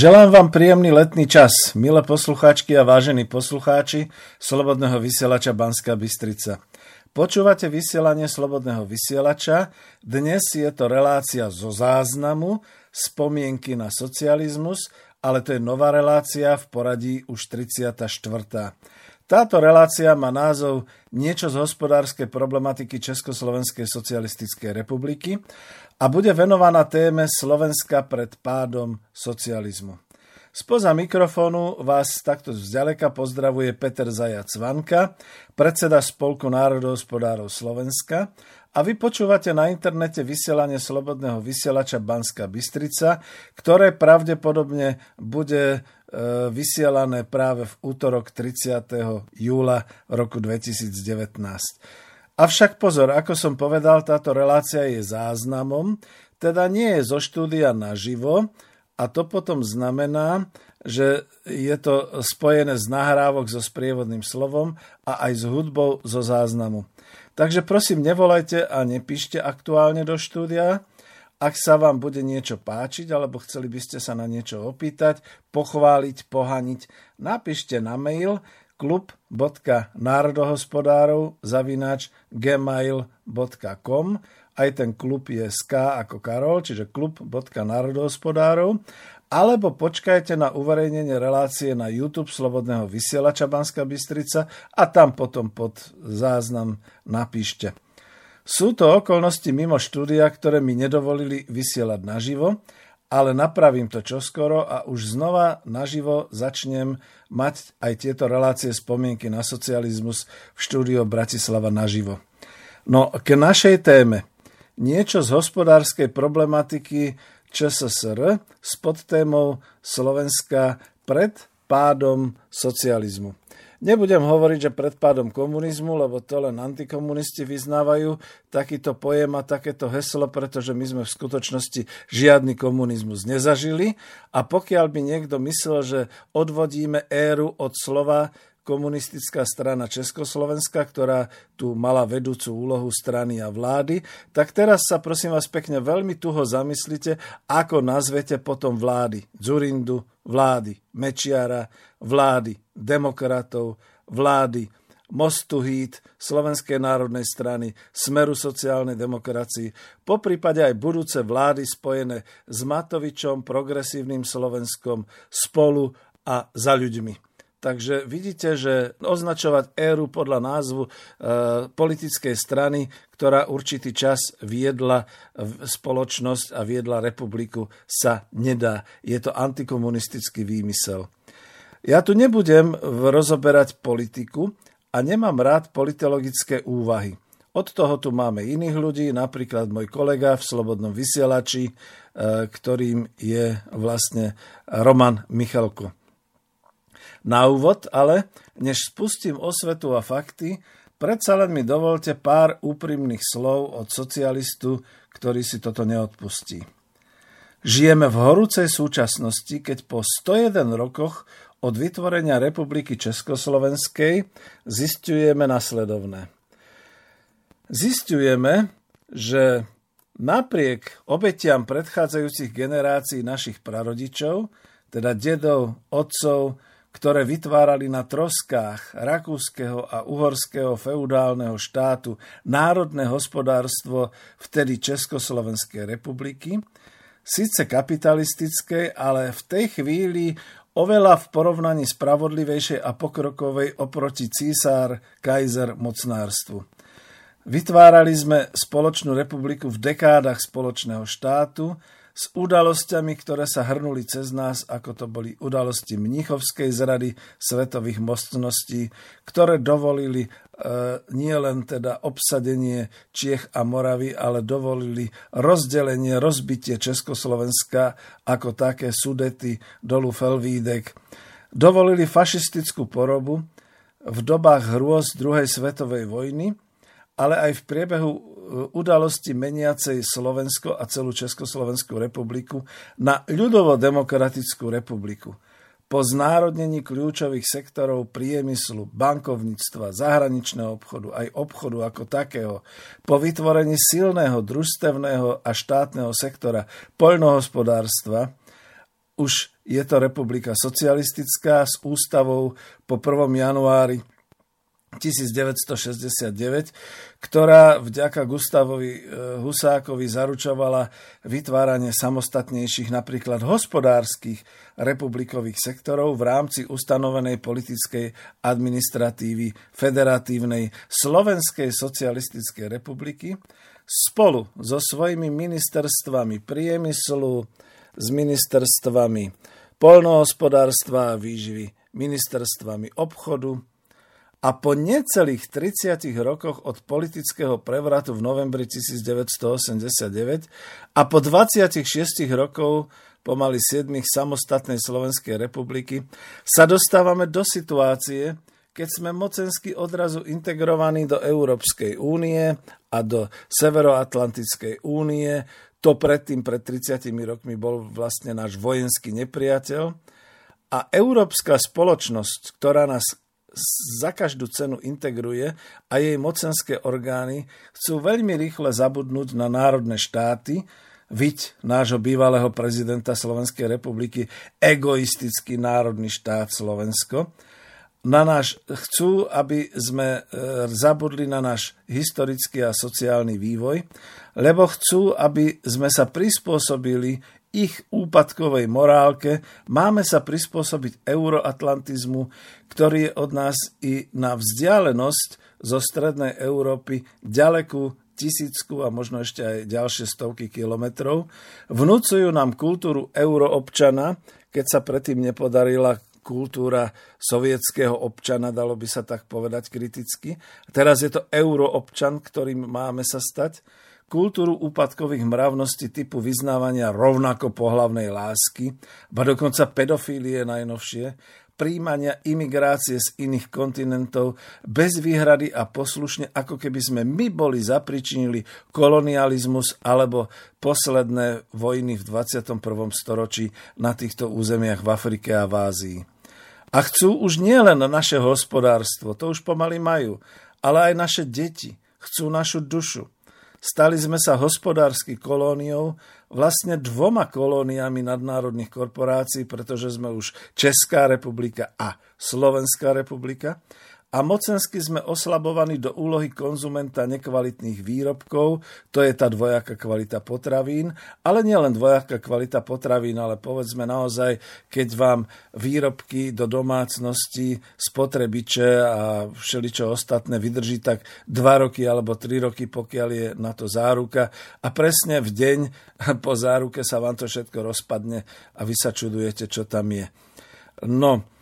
Želám vám príjemný letný čas, milé poslucháčky a vážení poslucháči Slobodného vysielača Banská Bystrica. Počúvate vysielanie Slobodného vysielača. Dnes je to relácia zo záznamu, spomienky na socializmus, ale to je nová relácia v poradí už 34. Táto relácia má názov Niečo z hospodárskej problematiky Československej socialistickej republiky a bude venovaná téme Slovenska pred pádom socializmu. Spoza mikrofónu vás takto vzďaleka pozdravuje Peter Zajac Vanka, predseda Spolku národohospodárov Slovenska a vy počúvate na internete vysielanie Slobodného vysielača Banska Bystrica, ktoré pravdepodobne bude vysielané práve v útorok 30. júla roku 2019. Avšak pozor, ako som povedal, táto relácia je záznamom, teda nie je zo štúdia naživo a to potom znamená, že je to spojené s nahrávok so sprievodným slovom a aj s hudbou zo záznamu. Takže prosím, nevolajte a nepíšte aktuálne do štúdia. Ak sa vám bude niečo páčiť, alebo chceli by ste sa na niečo opýtať, pochváliť, pohaniť, napíšte na mail klub.národohospodárov zavinač gmail.com aj ten klub je SK ako Karol, čiže klub.národohospodárov alebo počkajte na uverejnenie relácie na YouTube Slobodného vysielača Banska Bystrica a tam potom pod záznam napíšte. Sú to okolnosti mimo štúdia, ktoré mi nedovolili vysielať naživo, ale napravím to čoskoro a už znova naživo začnem mať aj tieto relácie spomienky na socializmus v štúdiu Bratislava naživo. No k našej téme. Niečo z hospodárskej problematiky ČSSR s podtémou Slovenska pred pádom socializmu. Nebudem hovoriť, že pred pádom komunizmu, lebo to len antikomunisti vyznávajú takýto pojem a takéto heslo, pretože my sme v skutočnosti žiadny komunizmus nezažili. A pokiaľ by niekto myslel, že odvodíme éru od slova komunistická strana Československa, ktorá tu mala vedúcu úlohu strany a vlády, tak teraz sa prosím vás pekne veľmi tuho zamyslite, ako nazvete potom vlády Zurindu, vlády Mečiara, vlády demokratov, vlády Mostu Hít, Slovenskej národnej strany, Smeru sociálnej demokracii, po prípade aj budúce vlády spojené s Matovičom, progresívnym Slovenskom, spolu a za ľuďmi. Takže vidíte, že označovať éru podľa názvu e, politickej strany, ktorá určitý čas viedla spoločnosť a viedla republiku, sa nedá. Je to antikomunistický výmysel. Ja tu nebudem rozoberať politiku a nemám rád politologické úvahy. Od toho tu máme iných ľudí, napríklad môj kolega v Slobodnom vysielači, e, ktorým je vlastne Roman Michalko. Na úvod ale, než spustím osvetu a fakty, predsa len mi dovolte pár úprimných slov od socialistu, ktorý si toto neodpustí. Žijeme v horúcej súčasnosti, keď po 101 rokoch od vytvorenia Republiky Československej zistujeme nasledovné. Zistujeme, že napriek obetiam predchádzajúcich generácií našich prarodičov, teda dedov, otcov, ktoré vytvárali na troskách rakúskeho a uhorského feudálneho štátu národné hospodárstvo vtedy Československej republiky, síce kapitalistickej, ale v tej chvíli oveľa v porovnaní spravodlivejšej a pokrokovej oproti císár, kajzer mocnárstvu. Vytvárali sme spoločnú republiku v dekádach spoločného štátu, s udalosťami, ktoré sa hrnuli cez nás, ako to boli udalosti Mnichovskej zrady svetových mocností, ktoré dovolili e, nie len teda obsadenie Čiech a Moravy, ale dovolili rozdelenie, rozbitie Československa ako také sudety dolu Felvídek. Dovolili fašistickú porobu v dobách hrôz druhej svetovej vojny, ale aj v priebehu udalosti meniacej Slovensko a celú Československú republiku na ľudovo-demokratickú republiku. Po znárodnení kľúčových sektorov priemyslu, bankovníctva, zahraničného obchodu, aj obchodu ako takého, po vytvorení silného družstevného a štátneho sektora poľnohospodárstva, už je to republika socialistická s ústavou po 1. januári 1969, ktorá vďaka Gustavovi e, Husákovi zaručovala vytváranie samostatnejších napríklad hospodárskych republikových sektorov v rámci ustanovenej politickej administratívy Federatívnej Slovenskej socialistickej republiky spolu so svojimi ministerstvami priemyslu, s ministerstvami polnohospodárstva a výživy, ministerstvami obchodu, a po necelých 30 rokoch od politického prevratu v novembri 1989 a po 26 rokov pomaly 7 samostatnej Slovenskej republiky sa dostávame do situácie, keď sme mocensky odrazu integrovaní do Európskej únie a do Severoatlantickej únie, to predtým, pred 30 rokmi bol vlastne náš vojenský nepriateľ, a európska spoločnosť, ktorá nás za každú cenu integruje a jej mocenské orgány chcú veľmi rýchle zabudnúť na národné štáty, viď nášho bývalého prezidenta Slovenskej republiky, egoistický národný štát Slovensko. Na náš, chcú, aby sme e, zabudli na náš historický a sociálny vývoj, lebo chcú, aby sme sa prispôsobili ich úpadkovej morálke, máme sa prispôsobiť euroatlantizmu, ktorý je od nás i na vzdialenosť zo strednej Európy ďalekú tisícku a možno ešte aj ďalšie stovky kilometrov. Vnúcujú nám kultúru euroobčana, keď sa predtým nepodarila kultúra sovietského občana, dalo by sa tak povedať kriticky. Teraz je to euroobčan, ktorým máme sa stať kultúru úpadkových mravností typu vyznávania rovnako pohlavnej lásky, ba dokonca pedofílie najnovšie, príjmania imigrácie z iných kontinentov bez výhrady a poslušne, ako keby sme my boli zapričinili kolonializmus alebo posledné vojny v 21. storočí na týchto územiach v Afrike a v Ázii. A chcú už nielen naše hospodárstvo, to už pomaly majú, ale aj naše deti, chcú našu dušu. Stali sme sa hospodársky kolóniou, vlastne dvoma kolóniami nadnárodných korporácií, pretože sme už Česká republika a Slovenská republika a mocensky sme oslabovaní do úlohy konzumenta nekvalitných výrobkov, to je tá dvojaká kvalita potravín, ale nielen dvojaká kvalita potravín, ale povedzme naozaj, keď vám výrobky do domácnosti, spotrebiče a všeličo ostatné vydrží tak 2 roky alebo 3 roky, pokiaľ je na to záruka. A presne v deň po záruke sa vám to všetko rozpadne a vy sa čudujete, čo tam je. No,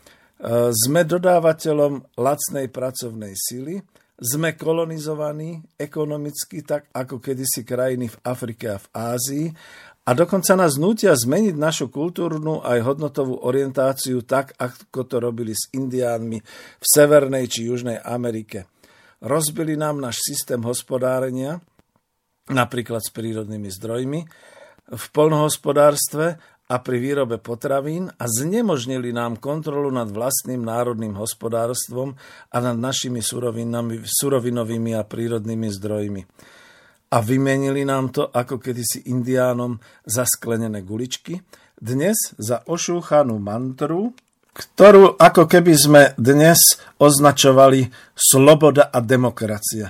sme dodávateľom lacnej pracovnej sily, sme kolonizovaní ekonomicky tak ako kedysi krajiny v Afrike a v Ázii a dokonca nás nutia zmeniť našu kultúrnu aj hodnotovú orientáciu tak, ako to robili s Indiánmi v Severnej či Južnej Amerike. Rozbili nám náš systém hospodárenia, napríklad s prírodnými zdrojmi, v polnohospodárstve a pri výrobe potravín a znemožnili nám kontrolu nad vlastným národným hospodárstvom a nad našimi surovinovými a prírodnými zdrojmi. A vymenili nám to ako kedysi indiánom za sklenené guličky, dnes za ošúchanú mantru, ktorú ako keby sme dnes označovali sloboda a demokracia.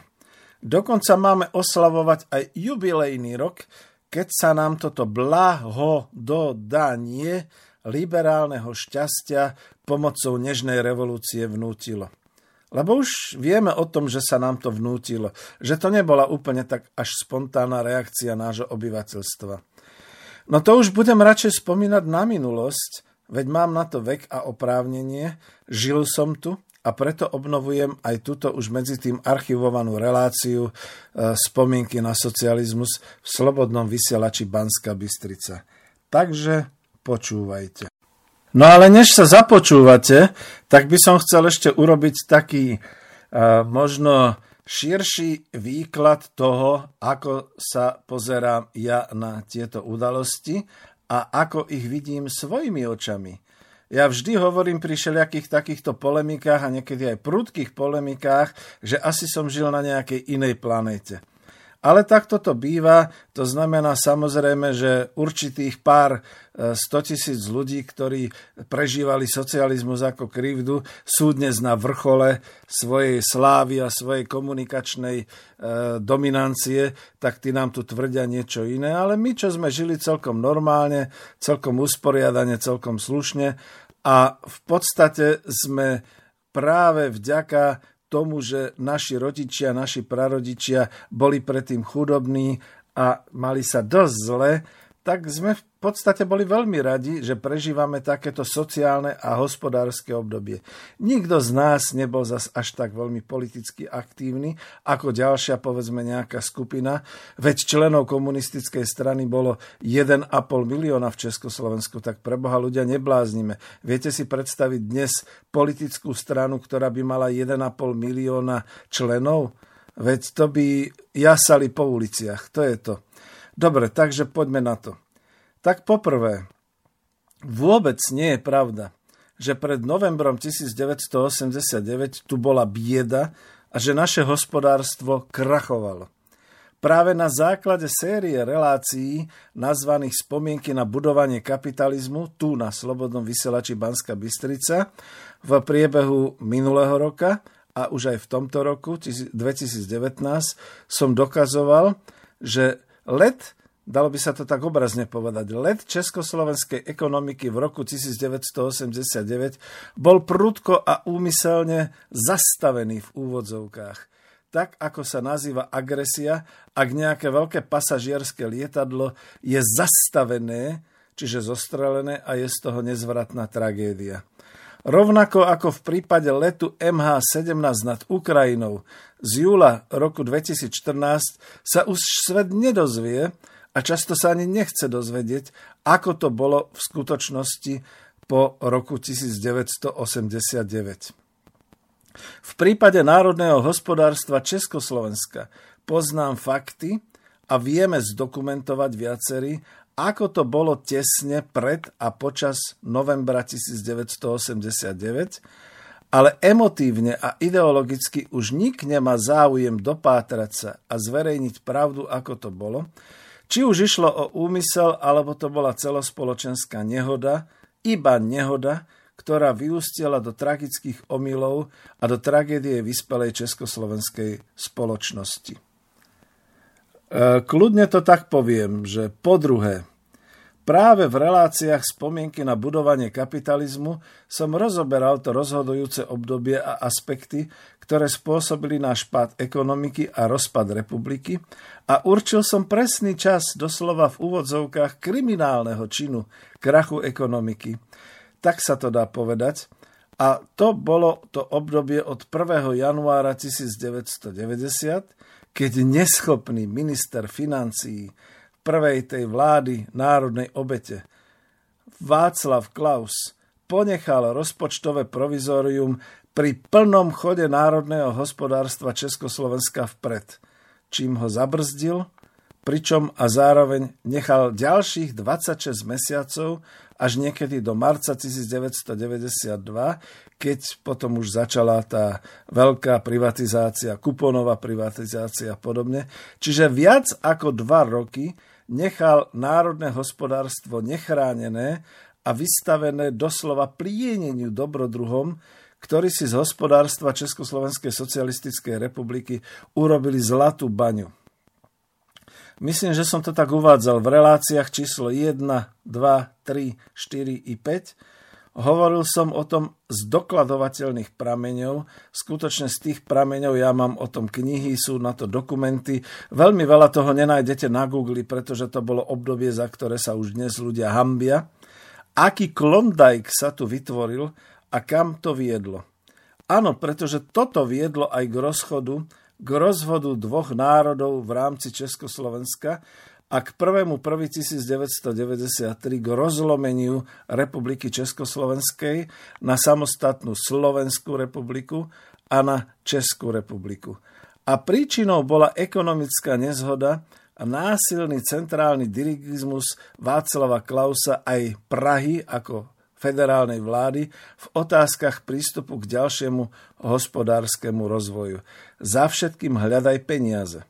Dokonca máme oslavovať aj jubilejný rok, keď sa nám toto blaho dodanie liberálneho šťastia pomocou nežnej revolúcie vnútilo. Lebo už vieme o tom, že sa nám to vnútilo, že to nebola úplne tak až spontánna reakcia nášho obyvateľstva. No to už budem radšej spomínať na minulosť, veď mám na to vek a oprávnenie, žil som tu a preto obnovujem aj túto už medzi tým archivovanú reláciu e, spomienky na socializmus v Slobodnom vysielači Banska Bystrica. Takže počúvajte. No ale než sa započúvate, tak by som chcel ešte urobiť taký uh, možno širší výklad toho, ako sa pozerám ja na tieto udalosti a ako ich vidím svojimi očami. Ja vždy hovorím pri všelijakých takýchto polemikách a niekedy aj prudkých polemikách, že asi som žil na nejakej inej planéte. Ale takto to býva, to znamená samozrejme, že určitých pár 100 e, tisíc ľudí, ktorí prežívali socializmus ako krivdu, sú dnes na vrchole svojej slávy a svojej komunikačnej e, dominancie, tak tí nám tu tvrdia niečo iné. Ale my, čo sme žili celkom normálne, celkom usporiadane, celkom slušne a v podstate sme práve vďaka tomu, že naši rodičia, naši prarodičia boli predtým chudobní a mali sa dosť zle, tak sme v podstate boli veľmi radi, že prežívame takéto sociálne a hospodárske obdobie. Nikto z nás nebol zas až tak veľmi politicky aktívny ako ďalšia, povedzme, nejaká skupina, veď členov komunistickej strany bolo 1,5 milióna v Československu, tak preboha ľudia nebláznime. Viete si predstaviť dnes politickú stranu, ktorá by mala 1,5 milióna členov? Veď to by jasali po uliciach, to je to. Dobre, takže poďme na to. Tak poprvé, vôbec nie je pravda, že pred novembrom 1989 tu bola bieda a že naše hospodárstvo krachovalo. Práve na základe série relácií nazvaných Spomienky na budovanie kapitalizmu tu na Slobodnom vysielači Banska Bystrica v priebehu minulého roka a už aj v tomto roku 2019 som dokazoval, že let, dalo by sa to tak obrazne povedať, let československej ekonomiky v roku 1989 bol prudko a úmyselne zastavený v úvodzovkách. Tak, ako sa nazýva agresia, ak nejaké veľké pasažierské lietadlo je zastavené, čiže zostrelené a je z toho nezvratná tragédia. Rovnako ako v prípade letu MH17 nad Ukrajinou z júla roku 2014 sa už svet nedozvie a často sa ani nechce dozvedieť, ako to bolo v skutočnosti po roku 1989. V prípade národného hospodárstva Československa poznám fakty a vieme zdokumentovať viacerí, ako to bolo tesne pred a počas novembra 1989, ale emotívne a ideologicky už nik nemá záujem dopátrať sa a zverejniť pravdu, ako to bolo, či už išlo o úmysel, alebo to bola celospoločenská nehoda, iba nehoda, ktorá vyústila do tragických omylov a do tragédie vyspelej československej spoločnosti. E, kľudne to tak poviem, že po druhé, práve v reláciách spomienky na budovanie kapitalizmu som rozoberal to rozhodujúce obdobie a aspekty, ktoré spôsobili náš pád ekonomiky a rozpad republiky a určil som presný čas doslova v úvodzovkách kriminálneho činu krachu ekonomiky. Tak sa to dá povedať. A to bolo to obdobie od 1. januára 1990, keď neschopný minister financií prvej tej vlády národnej obete Václav Klaus ponechal rozpočtové provizorium pri plnom chode národného hospodárstva Československa vpred, čím ho zabrzdil, pričom a zároveň nechal ďalších 26 mesiacov až niekedy do marca 1992, keď potom už začala tá veľká privatizácia, kuponová privatizácia a podobne. Čiže viac ako dva roky nechal národné hospodárstvo nechránené a vystavené doslova plieneniu dobrodruhom, ktorí si z hospodárstva Československej socialistickej republiky urobili zlatú baňu. Myslím, že som to tak uvádzal v reláciách číslo 1, 2, 3, 4 i 5. Hovoril som o tom z dokladovateľných prameňov. Skutočne z tých prameňov ja mám o tom knihy, sú na to dokumenty. Veľmi veľa toho nenájdete na Google, pretože to bolo obdobie, za ktoré sa už dnes ľudia hambia. Aký klondajk sa tu vytvoril a kam to viedlo. Áno, pretože toto viedlo aj k rozchodu, k rozhodu dvoch národov v rámci Československa a k 1.1.1993 k rozlomeniu Republiky Československej na samostatnú Slovenskú republiku a na Českú republiku. A príčinou bola ekonomická nezhoda a násilný centrálny dirigizmus Václava Klausa aj Prahy ako federálnej vlády v otázkach prístupu k ďalšiemu hospodárskemu rozvoju. Za všetkým hľadaj peniaze.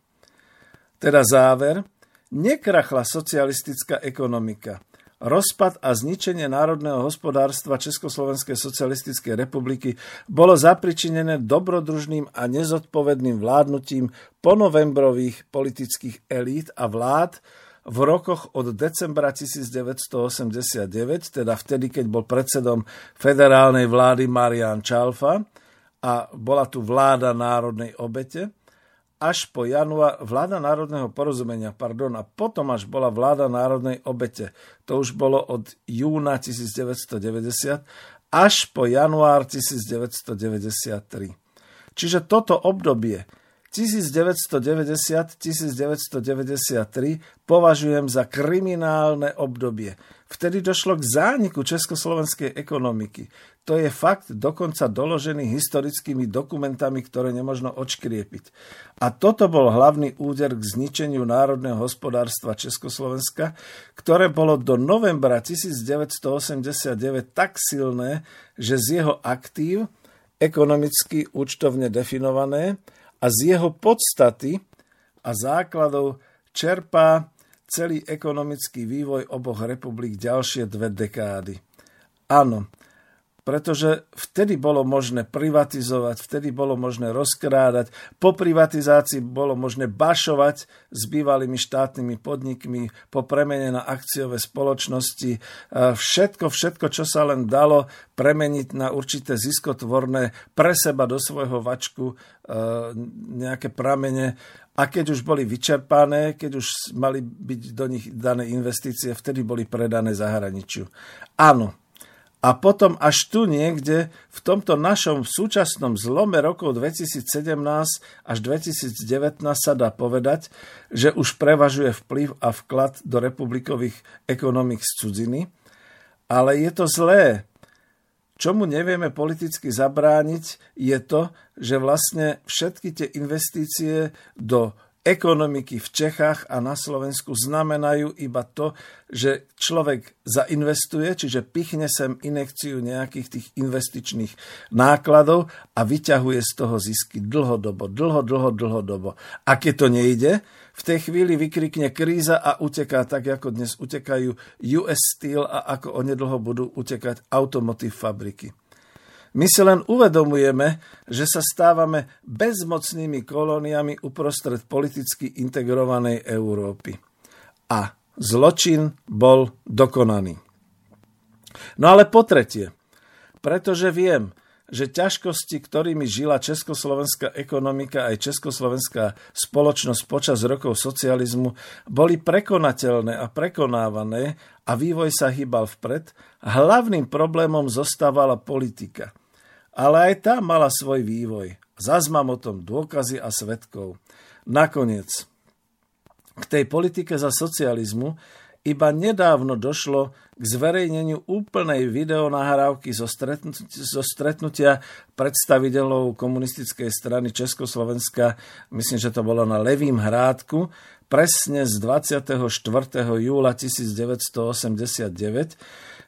Teda záver, nekrachla socialistická ekonomika. Rozpad a zničenie národného hospodárstva Československej socialistickej republiky bolo zapričinené dobrodružným a nezodpovedným vládnutím ponovembrových politických elít a vlád, v rokoch od decembra 1989, teda vtedy, keď bol predsedom federálnej vlády Marian Čalfa a bola tu vláda národnej obete, až po január, vláda národného porozumenia, pardon, a potom až bola vláda národnej obete. To už bolo od júna 1990 až po január 1993. Čiže toto obdobie 1990-1993 považujem za kriminálne obdobie. Vtedy došlo k zániku československej ekonomiky. To je fakt dokonca doložený historickými dokumentami, ktoré nemožno odškriepiť. A toto bol hlavný úder k zničeniu národného hospodárstva Československa, ktoré bolo do novembra 1989 tak silné, že z jeho aktív, ekonomicky účtovne definované, a z jeho podstaty a základov čerpá celý ekonomický vývoj oboch republik ďalšie dve dekády. Áno, pretože vtedy bolo možné privatizovať, vtedy bolo možné rozkrádať, po privatizácii bolo možné bašovať s bývalými štátnymi podnikmi, po premene na akciové spoločnosti, všetko, všetko, čo sa len dalo premeniť na určité ziskotvorné pre seba do svojho vačku e, nejaké pramene a keď už boli vyčerpané, keď už mali byť do nich dané investície, vtedy boli predané zahraničiu. Áno, a potom až tu niekde v tomto našom súčasnom zlome rokov 2017 až 2019 sa dá povedať, že už prevažuje vplyv a vklad do republikových ekonomik z cudziny. Ale je to zlé. Čomu nevieme politicky zabrániť, je to, že vlastne všetky tie investície do ekonomiky v Čechách a na Slovensku znamenajú iba to, že človek zainvestuje, čiže pichne sem inekciu nejakých tých investičných nákladov a vyťahuje z toho zisky dlhodobo, dlho, dlho, dlhodobo. A keď to nejde, v tej chvíli vykrikne kríza a uteká tak, ako dnes utekajú US Steel a ako onedlho budú utekať automotív fabriky. My si len uvedomujeme, že sa stávame bezmocnými kolóniami uprostred politicky integrovanej Európy. A zločin bol dokonaný. No ale po tretie, pretože viem, že ťažkosti, ktorými žila československá ekonomika aj československá spoločnosť počas rokov socializmu, boli prekonateľné a prekonávané a vývoj sa hýbal vpred, hlavným problémom zostávala politika. Ale aj tá mala svoj vývoj. Zas mám o tom dôkazy a svetkov. Nakoniec, k tej politike za socializmu iba nedávno došlo k zverejneniu úplnej videonahrávky zo, stretnutia, zo stretnutia predstaviteľov komunistickej strany Československa, myslím, že to bolo na Levým hrádku, presne z 24. júla 1989,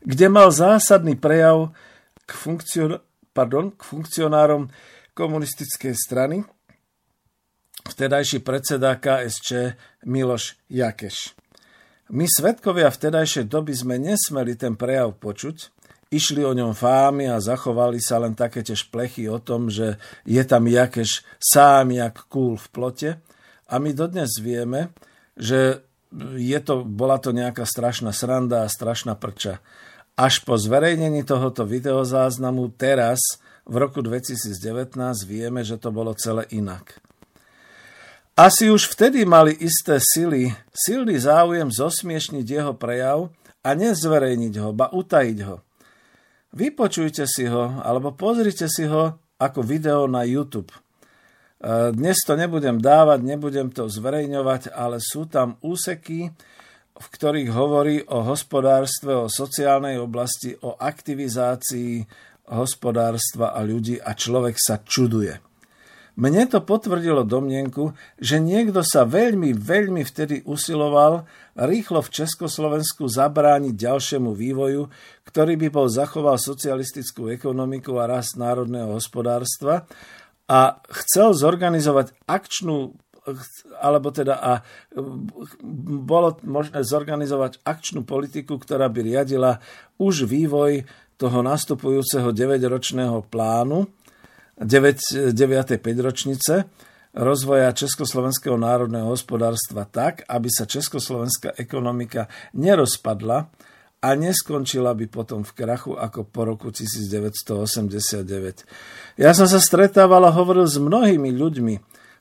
kde mal zásadný prejav k, funkcion- pardon, k funkcionárom komunistickej strany, vtedajší predseda KSČ Miloš Jakeš. My svetkovia vtedajšej doby sme nesmeli ten prejav počuť, išli o ňom fámy a zachovali sa len také tie šplechy o tom, že je tam jakéž sám jak kúl v plote. A my dodnes vieme, že je to, bola to nejaká strašná sranda a strašná prča. Až po zverejnení tohoto videozáznamu teraz, v roku 2019, vieme, že to bolo celé inak. Asi už vtedy mali isté sily, silný záujem zosmiešniť jeho prejav a nezverejniť ho, ba utajiť ho. Vypočujte si ho, alebo pozrite si ho ako video na YouTube. E, dnes to nebudem dávať, nebudem to zverejňovať, ale sú tam úseky, v ktorých hovorí o hospodárstve, o sociálnej oblasti, o aktivizácii hospodárstva a ľudí a človek sa čuduje. Mne to potvrdilo domnienku, že niekto sa veľmi, veľmi vtedy usiloval rýchlo v Československu zabrániť ďalšiemu vývoju, ktorý by bol zachoval socialistickú ekonomiku a rast národného hospodárstva a chcel zorganizovať akčnú alebo teda a bolo možné zorganizovať akčnú politiku, ktorá by riadila už vývoj toho nastupujúceho 9-ročného plánu, 9. 9. 5 ročnice rozvoja Československého národného hospodárstva tak, aby sa československá ekonomika nerozpadla a neskončila by potom v krachu ako po roku 1989. Ja som sa stretával a hovoril s mnohými ľuďmi,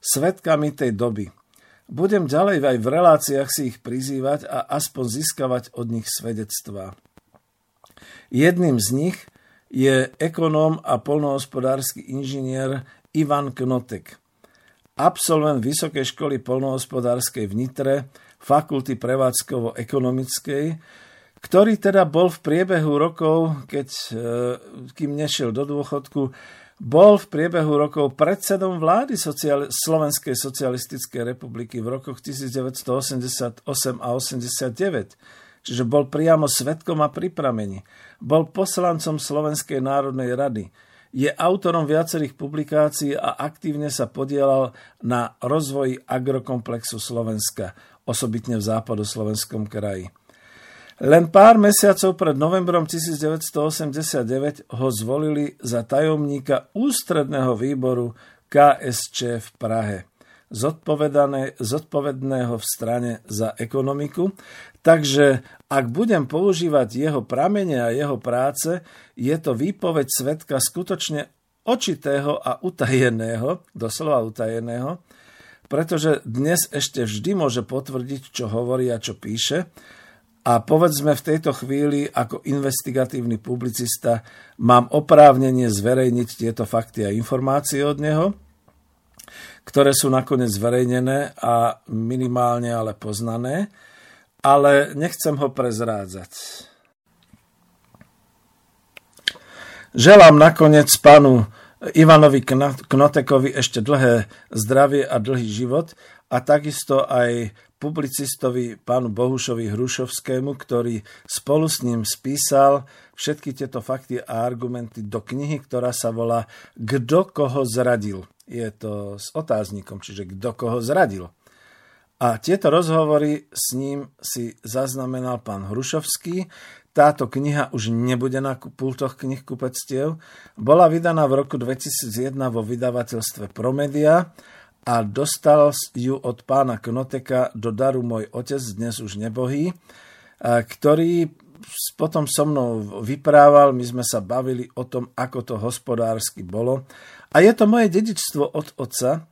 svetkami tej doby. Budem ďalej aj v reláciách si ich prizývať a aspoň získavať od nich svedectvá. Jedným z nich – je ekonóm a polnohospodársky inžinier Ivan Knotek. Absolvent Vysokej školy polnohospodárskej v Nitre, fakulty prevádzkovo-ekonomickej, ktorý teda bol v priebehu rokov, keď, e, kým nešiel do dôchodku, bol v priebehu rokov predsedom vlády sociali- Slovenskej socialistickej republiky v rokoch 1988 a 89 čiže bol priamo svetkom a pripravení. Bol poslancom Slovenskej národnej rady. Je autorom viacerých publikácií a aktívne sa podielal na rozvoji agrokomplexu Slovenska, osobitne v západoslovenskom kraji. Len pár mesiacov pred novembrom 1989 ho zvolili za tajomníka ústredného výboru KSČ v Prahe zodpovedného v strane za ekonomiku. Takže ak budem používať jeho pramene a jeho práce, je to výpoveď svetka skutočne očitého a utajeného, doslova utajeného, pretože dnes ešte vždy môže potvrdiť, čo hovorí a čo píše. A povedzme v tejto chvíli, ako investigatívny publicista, mám oprávnenie zverejniť tieto fakty a informácie od neho ktoré sú nakoniec zverejnené a minimálne ale poznané, ale nechcem ho prezrádzať. Želám nakoniec pánu Ivanovi Knotekovi ešte dlhé zdravie a dlhý život a takisto aj publicistovi pánu Bohušovi Hrušovskému, ktorý spolu s ním spísal všetky tieto fakty a argumenty do knihy, ktorá sa volá Kto koho zradil je to s otáznikom, čiže kto koho zradil. A tieto rozhovory s ním si zaznamenal pán Hrušovský. Táto kniha už nebude na pultoch knih kupectiev. Bola vydaná v roku 2001 vo vydavateľstve Promedia a dostal ju od pána Knoteka do daru môj otec, dnes už nebohý, ktorý potom so mnou vyprával, my sme sa bavili o tom, ako to hospodársky bolo a je to moje dedičstvo od otca,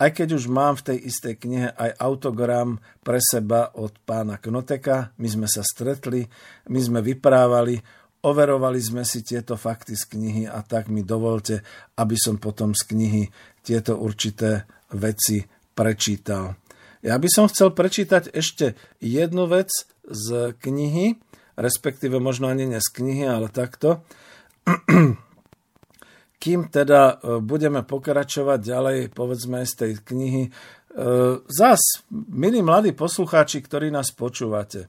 aj keď už mám v tej istej knihe aj autogram pre seba od pána Knoteka. My sme sa stretli, my sme vyprávali, overovali sme si tieto fakty z knihy a tak mi dovolte, aby som potom z knihy tieto určité veci prečítal. Ja by som chcel prečítať ešte jednu vec z knihy, respektíve možno ani nie z knihy, ale takto. kým teda e, budeme pokračovať ďalej, povedzme z tej knihy, e, zas, milí mladí poslucháči, ktorí nás počúvate,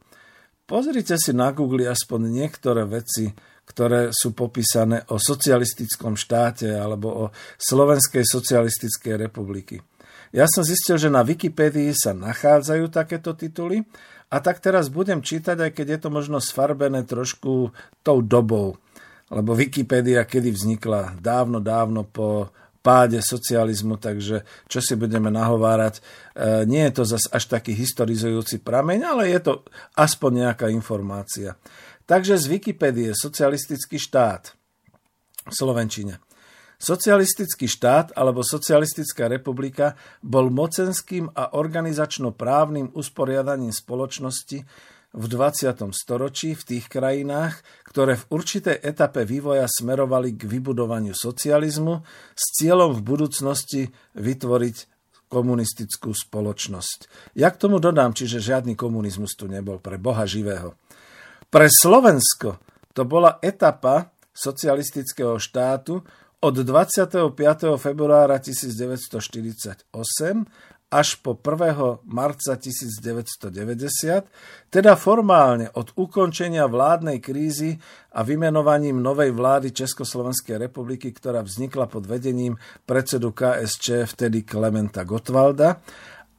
pozrite si na Google aspoň niektoré veci, ktoré sú popísané o socialistickom štáte alebo o Slovenskej socialistickej republiky. Ja som zistil, že na Wikipédii sa nachádzajú takéto tituly a tak teraz budem čítať, aj keď je to možno sfarbené trošku tou dobou. Lebo Wikipédia kedy vznikla? Dávno, dávno po páde socializmu, takže čo si budeme nahovárať, e, nie je to zase až taký historizujúci prameň, ale je to aspoň nejaká informácia. Takže z Wikipédie socialistický štát v Slovenčine. Socialistický štát alebo Socialistická republika bol mocenským a organizačno-právnym usporiadaním spoločnosti v 20. storočí v tých krajinách, ktoré v určitej etape vývoja smerovali k vybudovaniu socializmu s cieľom v budúcnosti vytvoriť komunistickú spoločnosť. Ja k tomu dodám, čiže žiadny komunizmus tu nebol pre Boha živého. Pre Slovensko to bola etapa socialistického štátu, od 25. februára 1948 až po 1. marca 1990, teda formálne od ukončenia vládnej krízy a vymenovaním novej vlády Československej republiky, ktorá vznikla pod vedením predsedu KSČ vtedy Klementa Gotwalda,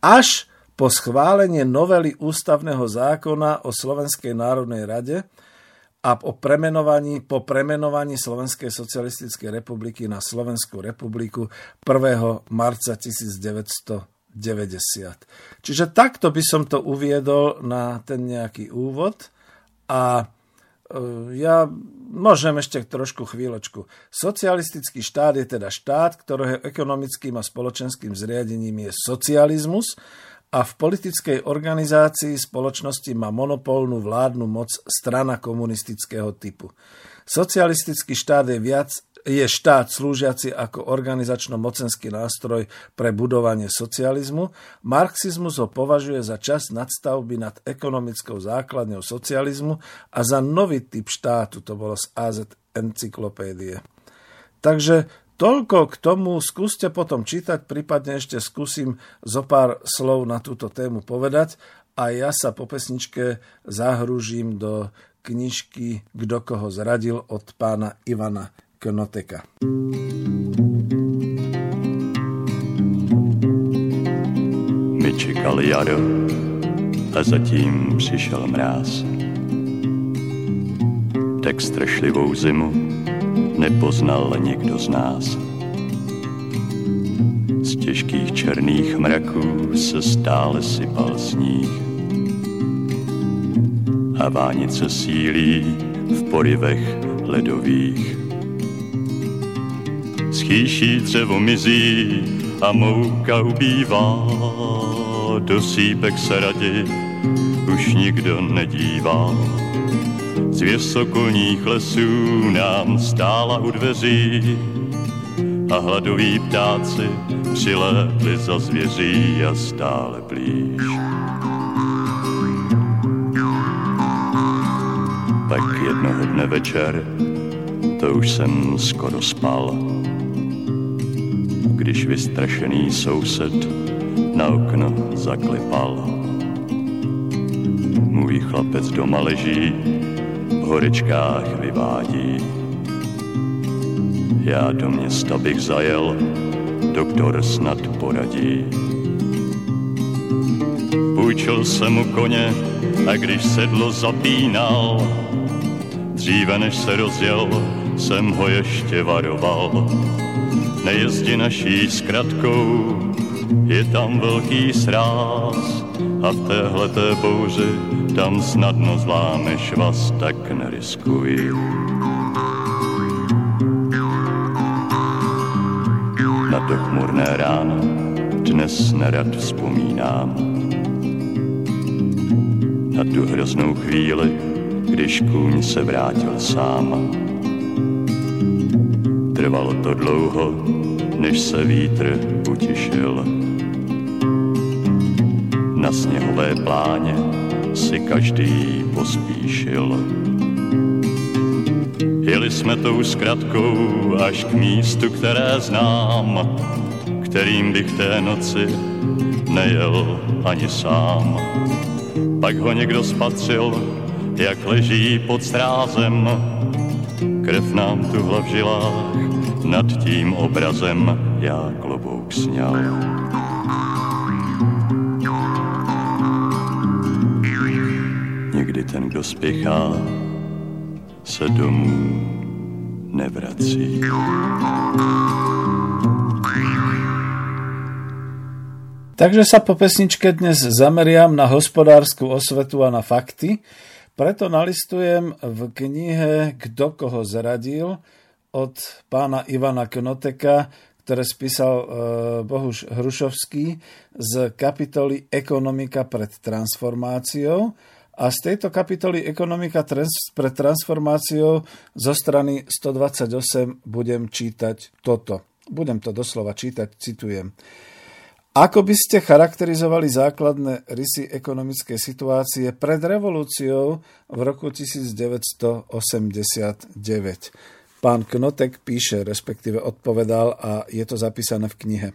až po schválenie novely ústavného zákona o Slovenskej národnej rade, a po premenovaní, po premenovaní Slovenskej socialistickej republiky na Slovenskú republiku 1. marca 1990. Čiže takto by som to uviedol na ten nejaký úvod a e, ja môžem ešte trošku chvíľočku. Socialistický štát je teda štát, ktorého ekonomickým a spoločenským zriadením je socializmus, a v politickej organizácii spoločnosti má monopolnú vládnu moc strana komunistického typu. Socialistický štát je viac je štát slúžiaci ako organizačno-mocenský nástroj pre budovanie socializmu, marxizmus ho považuje za čas nadstavby nad ekonomickou základňou socializmu a za nový typ štátu, to bolo z AZ encyklopédie. Takže Toľko k tomu, skúste potom čítať, prípadne ešte skúsim zo pár slov na túto tému povedať a ja sa po pesničke zahrúžim do knižky Kdo koho zradil od pána Ivana Knoteka. My čekali jaro a zatím přišel mráz. Tak strašlivou zimu nepoznal nikdo z nás. Z těžkých černých mraků se stále sypal sníh a vánice sílí v porivech ledových. Schýší dřevo mizí a mouka ubývá, do sípek se radi už nikdo nedívá z vysokolních lesů nám stála u dveří a hladoví ptáci přilétli za zvěří a stále blíž. Tak jednoho dne večer, to už jsem skoro spal, když vystrašený soused na okno zaklepal. Můj chlapec doma leží, horečkách vyvádí. Já do města bych zajel, doktor snad poradí. Půjčil jsem mu koně a když sedlo zapínal, dříve než se rozjel, jsem ho ještě varoval. Nejezdi naší zkratkou, je tam velký sráz a v téhleté bouři tam snadno zlámeš vás, tak neriskuj. Na to chmurné ráno dnes nerad vzpomínám. Na tu hroznou chvíli, když kůň se vrátil sám. Trvalo to dlouho, než se vítr utišil. Na sněhové pláně si každý pospíšil. Jeli jsme tou zkratkou až k místu, které znám, kterým bych té noci nejel ani sám. Pak ho někdo spatřil, jak leží pod strázem, krev nám tuhla v žilách, nad tím obrazem já klobouk sněl. Ten, kdo spěchá, se domů nevrací. Takže sa po pesničke dnes zameriam na hospodárskú osvetu a na fakty, preto nalistujem v knihe Kto koho zradil od pána Ivana Knoteka, ktoré spísal e, Bohuš Hrušovský z kapitoly Ekonomika pred transformáciou. A z tejto kapitoly Ekonomika pred transformáciou zo strany 128 budem čítať toto. Budem to doslova čítať, citujem. Ako by ste charakterizovali základné rysy ekonomickej situácie pred revolúciou v roku 1989? Pán Knotek píše, respektíve odpovedal a je to zapísané v knihe.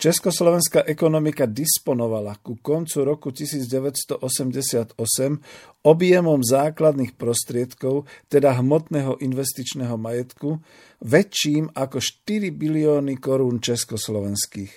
Československá ekonomika disponovala ku koncu roku 1988 objemom základných prostriedkov, teda hmotného investičného majetku, väčším ako 4 bilióny korún československých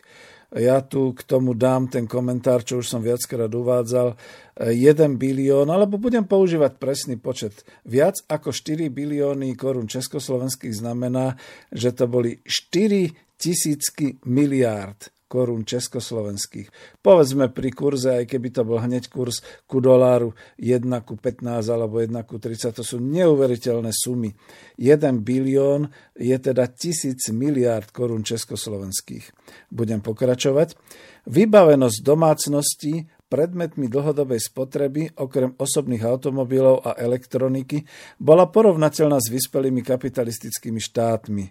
ja tu k tomu dám ten komentár, čo už som viackrát uvádzal, 1 bilión, alebo budem používať presný počet. Viac ako 4 bilióny korún československých znamená, že to boli 4 tisícky miliárd korún československých. Povedzme pri kurze, aj keby to bol hneď kurz ku doláru 1 ku 15 alebo 1 ku 30, to sú neuveriteľné sumy. 1 bilión je teda tisíc miliárd korún československých. Budem pokračovať. Vybavenosť domácností predmetmi dlhodobej spotreby, okrem osobných automobilov a elektroniky, bola porovnateľná s vyspelými kapitalistickými štátmi,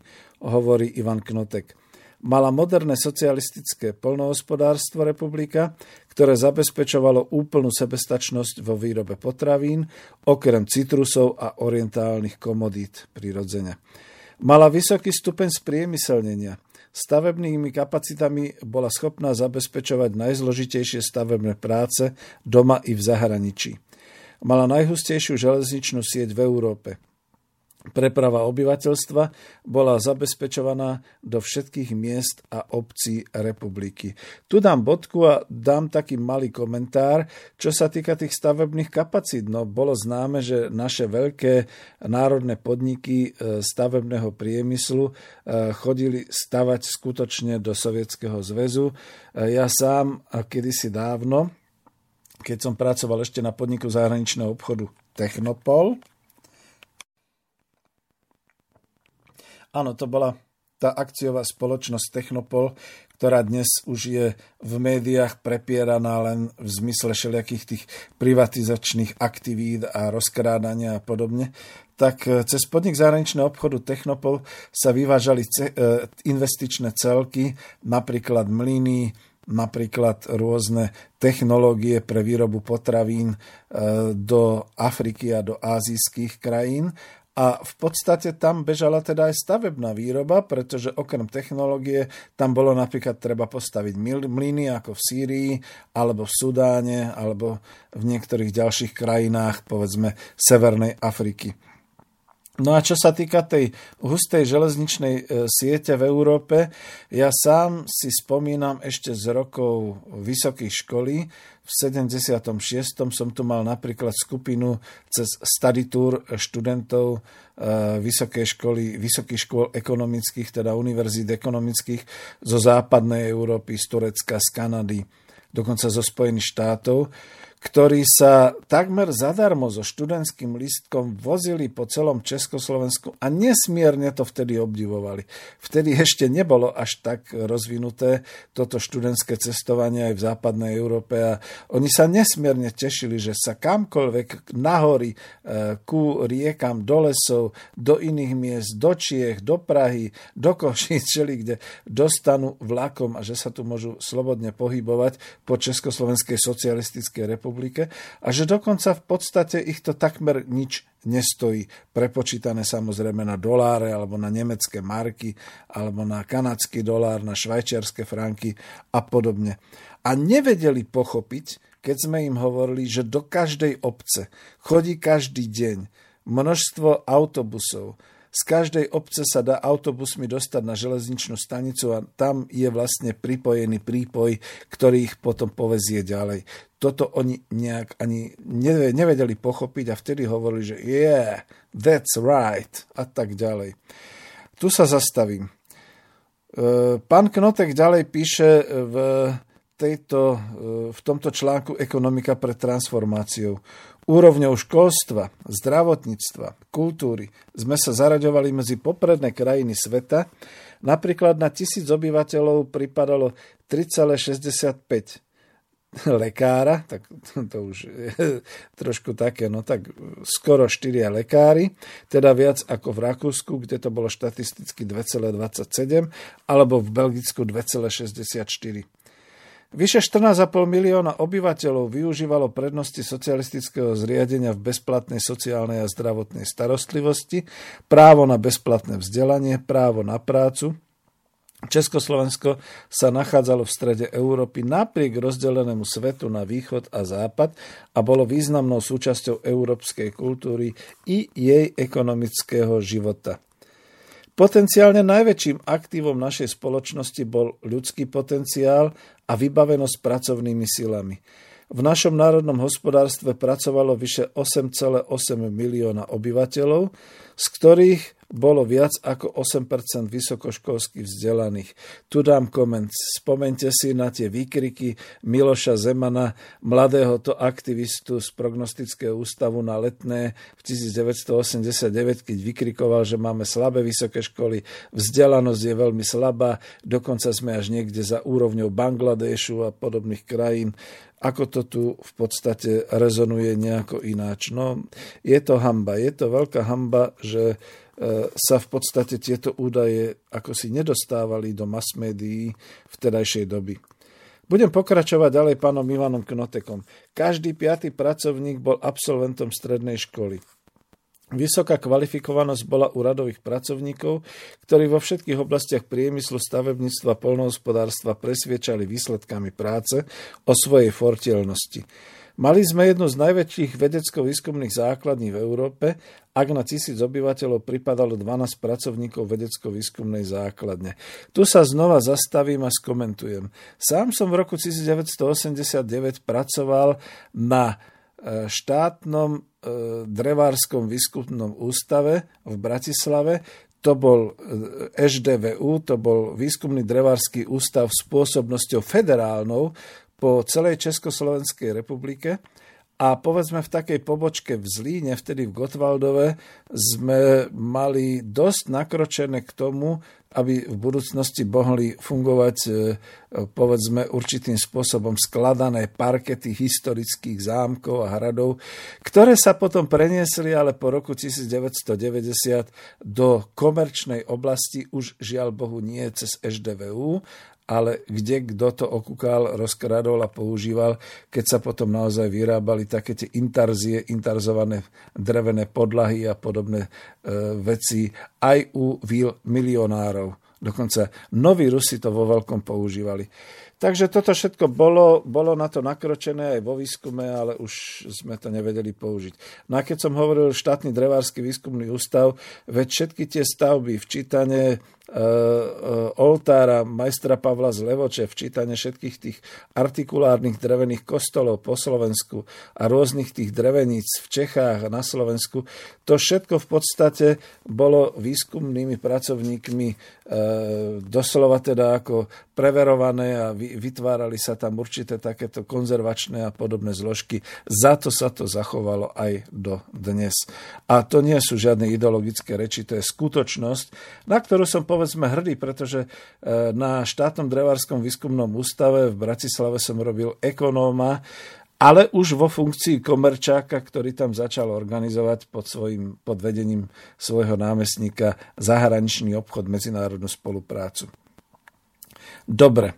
hovorí Ivan Knotek mala moderné socialistické polnohospodárstvo republika, ktoré zabezpečovalo úplnú sebestačnosť vo výrobe potravín, okrem citrusov a orientálnych komodít prirodzene. Mala vysoký stupeň spriemyselnenia. Stavebnými kapacitami bola schopná zabezpečovať najzložitejšie stavebné práce doma i v zahraničí. Mala najhustejšiu železničnú sieť v Európe – Preprava obyvateľstva bola zabezpečovaná do všetkých miest a obcí republiky. Tu dám bodku a dám taký malý komentár, čo sa týka tých stavebných kapacít. No, bolo známe, že naše veľké národné podniky e, stavebného priemyslu e, chodili stavať skutočne do Sovietskeho zväzu. E, ja sám kedysi dávno, keď som pracoval ešte na podniku zahraničného obchodu Technopol, Áno, to bola tá akciová spoločnosť Technopol, ktorá dnes už je v médiách prepieraná len v zmysle všelijakých tých privatizačných aktivít a rozkrádania a podobne, tak e, cez podnik zahraničného obchodu Technopol sa vyvážali e, investičné celky, napríklad mlyny, napríklad rôzne technológie pre výrobu potravín e, do Afriky a do azijských krajín a v podstate tam bežala teda aj stavebná výroba, pretože okrem technológie tam bolo napríklad treba postaviť mlyny ako v Sýrii, alebo v Sudáne, alebo v niektorých ďalších krajinách, povedzme Severnej Afriky. No a čo sa týka tej hustej železničnej e, siete v Európe, ja sám si spomínam ešte z rokov vysokej školy, v 76. som tu mal napríklad skupinu cez study tour študentov e, vysokej školy, vysokých škôl ekonomických, teda univerzít ekonomických zo západnej Európy, z Turecka, z Kanady, dokonca zo Spojených štátov ktorí sa takmer zadarmo so študentským listkom vozili po celom Československu a nesmierne to vtedy obdivovali. Vtedy ešte nebolo až tak rozvinuté toto študentské cestovanie aj v západnej Európe a oni sa nesmierne tešili, že sa kamkoľvek nahory e, ku riekam, do lesov, do iných miest, do Čiech, do Prahy, do Košíc, čeli kde dostanú vlakom a že sa tu môžu slobodne pohybovať po Československej socialistickej republike republike a že dokonca v podstate ich to takmer nič nestojí. Prepočítané samozrejme na doláre alebo na nemecké marky alebo na kanadský dolár, na švajčiarske franky a podobne. A nevedeli pochopiť, keď sme im hovorili, že do každej obce chodí každý deň množstvo autobusov, z každej obce sa dá autobusmi dostať na železničnú stanicu a tam je vlastne pripojený prípoj, ktorý ich potom povezie ďalej. Toto oni nejak ani nevedeli pochopiť a vtedy hovorili, že yeah, that's right a tak ďalej. Tu sa zastavím. E, pán Knotek ďalej píše v, tejto, e, v tomto článku Ekonomika pre transformáciou. Úrovňou školstva, zdravotníctva, kultúry sme sa zaraďovali medzi popredné krajiny sveta. Napríklad na tisíc obyvateľov pripadalo 3,65 lekára, tak to už je trošku také, no tak skoro 4 lekári, teda viac ako v Rakúsku, kde to bolo štatisticky 2,27, alebo v Belgicku 2,64. Vyše 14,5 milióna obyvateľov využívalo prednosti socialistického zriadenia v bezplatnej sociálnej a zdravotnej starostlivosti, právo na bezplatné vzdelanie, právo na prácu. Československo sa nachádzalo v strede Európy napriek rozdelenému svetu na východ a západ a bolo významnou súčasťou európskej kultúry i jej ekonomického života. Potenciálne najväčším aktívom našej spoločnosti bol ľudský potenciál a vybavenosť pracovnými silami. V našom národnom hospodárstve pracovalo vyše 8,8 milióna obyvateľov, z ktorých bolo viac ako 8% vysokoškolských vzdelaných. Tu dám koment. Spomente si na tie výkriky Miloša Zemana, mladého to aktivistu z prognostického ústavu na letné v 1989, keď vykrikoval, že máme slabé vysoké školy, vzdelanosť je veľmi slabá, dokonca sme až niekde za úrovňou Bangladešu a podobných krajín ako to tu v podstate rezonuje nejako ináč. No, je to hamba, je to veľká hamba, že sa v podstate tieto údaje ako si nedostávali do mass médií vtedajšej doby. Budem pokračovať ďalej pánom Ivanom Knotekom. Každý piatý pracovník bol absolventom strednej školy. Vysoká kvalifikovanosť bola u radových pracovníkov, ktorí vo všetkých oblastiach priemyslu, stavebníctva, polnohospodárstva presviečali výsledkami práce o svojej fortielnosti. Mali sme jednu z najväčších vedecko-výskumných základní v Európe, ak na tisíc obyvateľov pripadalo 12 pracovníkov vedecko-výskumnej základne. Tu sa znova zastavím a skomentujem. Sám som v roku 1989 pracoval na e, štátnom e, drevárskom výskumnom ústave v Bratislave. To bol HDVU, e, to bol výskumný drevársky ústav s pôsobnosťou federálnou, po celej Československej republike a povedzme v takej pobočke v Zlíne, vtedy v Gotwaldove, sme mali dosť nakročené k tomu, aby v budúcnosti mohli fungovať e, povedzme určitým spôsobom skladané parkety historických zámkov a hradov, ktoré sa potom preniesli ale po roku 1990 do komerčnej oblasti, už žiaľ Bohu nie cez HDVU, ale kde kto to okúkal, rozkradol a používal, keď sa potom naozaj vyrábali také tie intarzie, intarzované drevené podlahy a podobné e, veci aj u milionárov. Dokonca noví Rusi to vo veľkom používali. Takže toto všetko bolo, bolo na to nakročené aj vo výskume, ale už sme to nevedeli použiť. No a keď som hovoril štátny drevársky výskumný ústav, veď všetky tie stavby v čítane eh, oltára majstra Pavla z Levoče, včítanie všetkých tých artikulárnych drevených kostolov po Slovensku a rôznych tých dreveníc v Čechách a na Slovensku, to všetko v podstate bolo výskumnými pracovníkmi e, doslova teda ako preverované a vytvárali sa tam určité takéto konzervačné a podobné zložky. Za to sa to zachovalo aj do dnes. A to nie sú žiadne ideologické reči, to je skutočnosť, na ktorú som povedzme hrdý, pretože e, na štátnom drevárskom výskumnom ústave v Bratislave som robil ekonóma, ale už vo funkcii komerčáka, ktorý tam začal organizovať pod, svojim, pod vedením svojho námestníka zahraničný obchod, medzinárodnú spoluprácu. Dobre,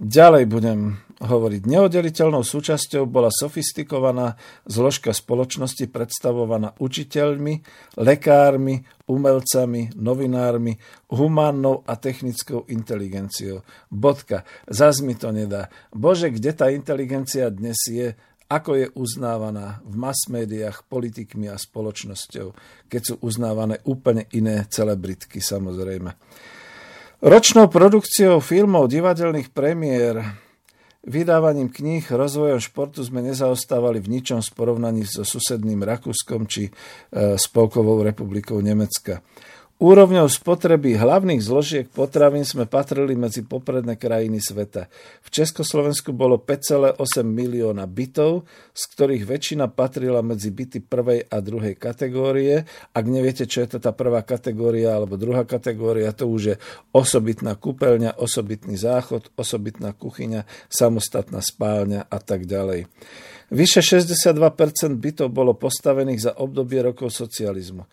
ďalej budem hovoriť. Neoddeliteľnou súčasťou bola sofistikovaná zložka spoločnosti predstavovaná učiteľmi, lekármi, umelcami, novinármi, humánnou a technickou inteligenciou. Bodka. Zas mi to nedá. Bože, kde tá inteligencia dnes je ako je uznávaná v mass médiách, politikmi a spoločnosťou, keď sú uznávané úplne iné celebritky samozrejme. Ročnou produkciou filmov, divadelných premiér, vydávaním kníh, rozvojom športu sme nezaostávali v ničom v porovnaní so susedným Rakúskom či e, Spolkovou republikou Nemecka. Úrovňou spotreby hlavných zložiek potravín sme patrili medzi popredné krajiny sveta. V Československu bolo 5,8 milióna bytov, z ktorých väčšina patrila medzi byty prvej a druhej kategórie. Ak neviete, čo je to tá prvá kategória alebo druhá kategória, to už je osobitná kúpeľňa, osobitný záchod, osobitná kuchyňa, samostatná spálňa a tak ďalej. Vyše 62% bytov bolo postavených za obdobie rokov socializmu.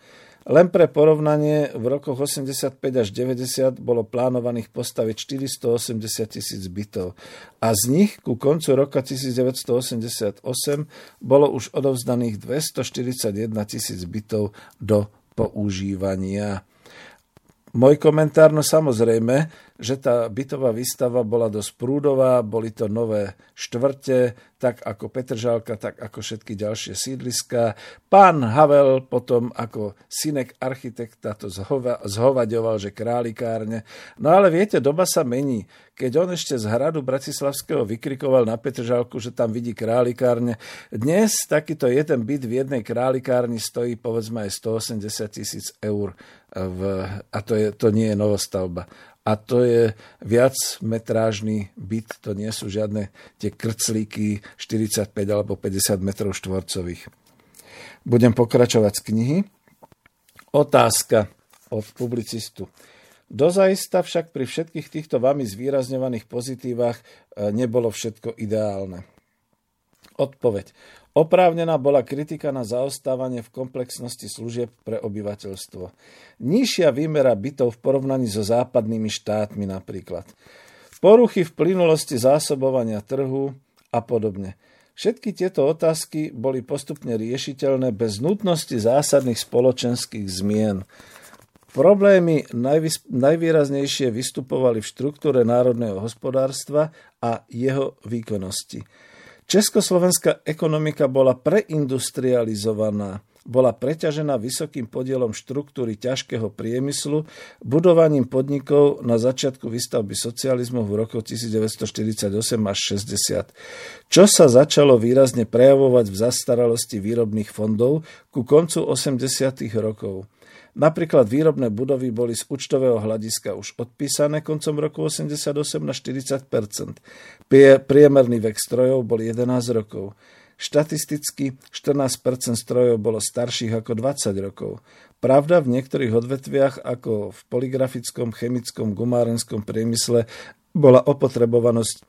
Len pre porovnanie, v rokoch 85 až 90 bolo plánovaných postaviť 480 tisíc bytov a z nich ku koncu roka 1988 bolo už odovzdaných 241 tisíc bytov do používania. Môj komentár, no samozrejme, že tá bytová výstava bola dosť prúdová, boli to nové štvrte, tak ako Petržálka, tak ako všetky ďalšie sídliska. Pán Havel potom ako synek architekta to zhova, zhovaďoval, že králikárne. No ale viete, doba sa mení. Keď on ešte z hradu Bratislavského vykrikoval na Petržálku, že tam vidí králikárne, dnes takýto jeden byt v jednej králikárni stojí povedzme aj 180 tisíc eur. V, a to, je, to nie je novostavba a to je viac metrážny byt, to nie sú žiadne tie krclíky 45 alebo 50 metrov štvorcových. Budem pokračovať z knihy. Otázka od publicistu. Dozajista však pri všetkých týchto vami zvýrazňovaných pozitívach e, nebolo všetko ideálne. Odpoveď. Oprávnená bola kritika na zaostávanie v komplexnosti služieb pre obyvateľstvo. Nižšia výmera bytov v porovnaní so západnými štátmi napríklad. Poruchy v plynulosti zásobovania trhu a podobne. Všetky tieto otázky boli postupne riešiteľné bez nutnosti zásadných spoločenských zmien. Problémy najvýraznejšie vystupovali v štruktúre národného hospodárstva a jeho výkonnosti. Československá ekonomika bola preindustrializovaná, bola preťažená vysokým podielom štruktúry ťažkého priemyslu, budovaním podnikov na začiatku výstavby socializmu v roku 1948 až 60, čo sa začalo výrazne prejavovať v zastaralosti výrobných fondov ku koncu 80. rokov. Napríklad výrobné budovy boli z účtového hľadiska už odpísané koncom roku 88 na 40 Priemerný vek strojov bol 11 rokov. Štatisticky 14% strojov bolo starších ako 20 rokov. Pravda, v niektorých odvetviach, ako v poligrafickom, chemickom, gumárenskom priemysle, bola opotrebovanosť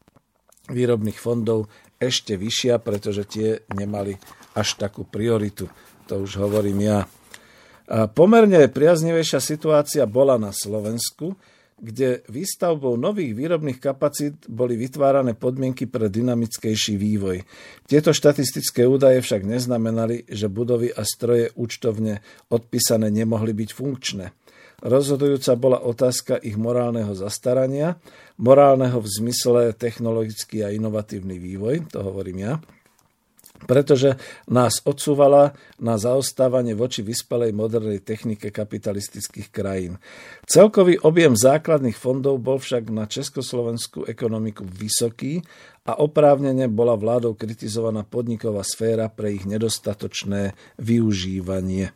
výrobných fondov ešte vyššia, pretože tie nemali až takú prioritu. To už hovorím ja. Pomerne priaznivejšia situácia bola na Slovensku, kde výstavbou nových výrobných kapacít boli vytvárané podmienky pre dynamickejší vývoj. Tieto štatistické údaje však neznamenali, že budovy a stroje účtovne odpísané nemohli byť funkčné. Rozhodujúca bola otázka ich morálneho zastarania, morálneho v zmysle technologický a inovatívny vývoj, to hovorím ja, pretože nás odsúvala na zaostávanie voči vyspelej modernej technike kapitalistických krajín. Celkový objem základných fondov bol však na československú ekonomiku vysoký a oprávnene bola vládou kritizovaná podniková sféra pre ich nedostatočné využívanie.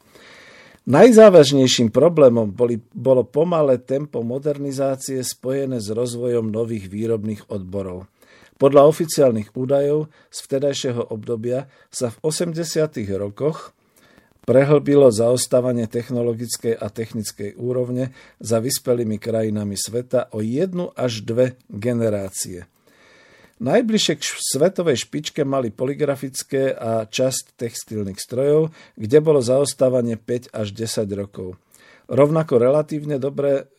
Najzávažnejším problémom boli, bolo pomalé tempo modernizácie spojené s rozvojom nových výrobných odborov. Podľa oficiálnych údajov z vtedajšieho obdobia sa v 80. rokoch prehlbilo zaostávanie technologickej a technickej úrovne za vyspelými krajinami sveta o jednu až dve generácie. Najbližšie k svetovej špičke mali poligrafické a časť textilných strojov, kde bolo zaostávanie 5 až 10 rokov. Rovnako relatívne dobré E,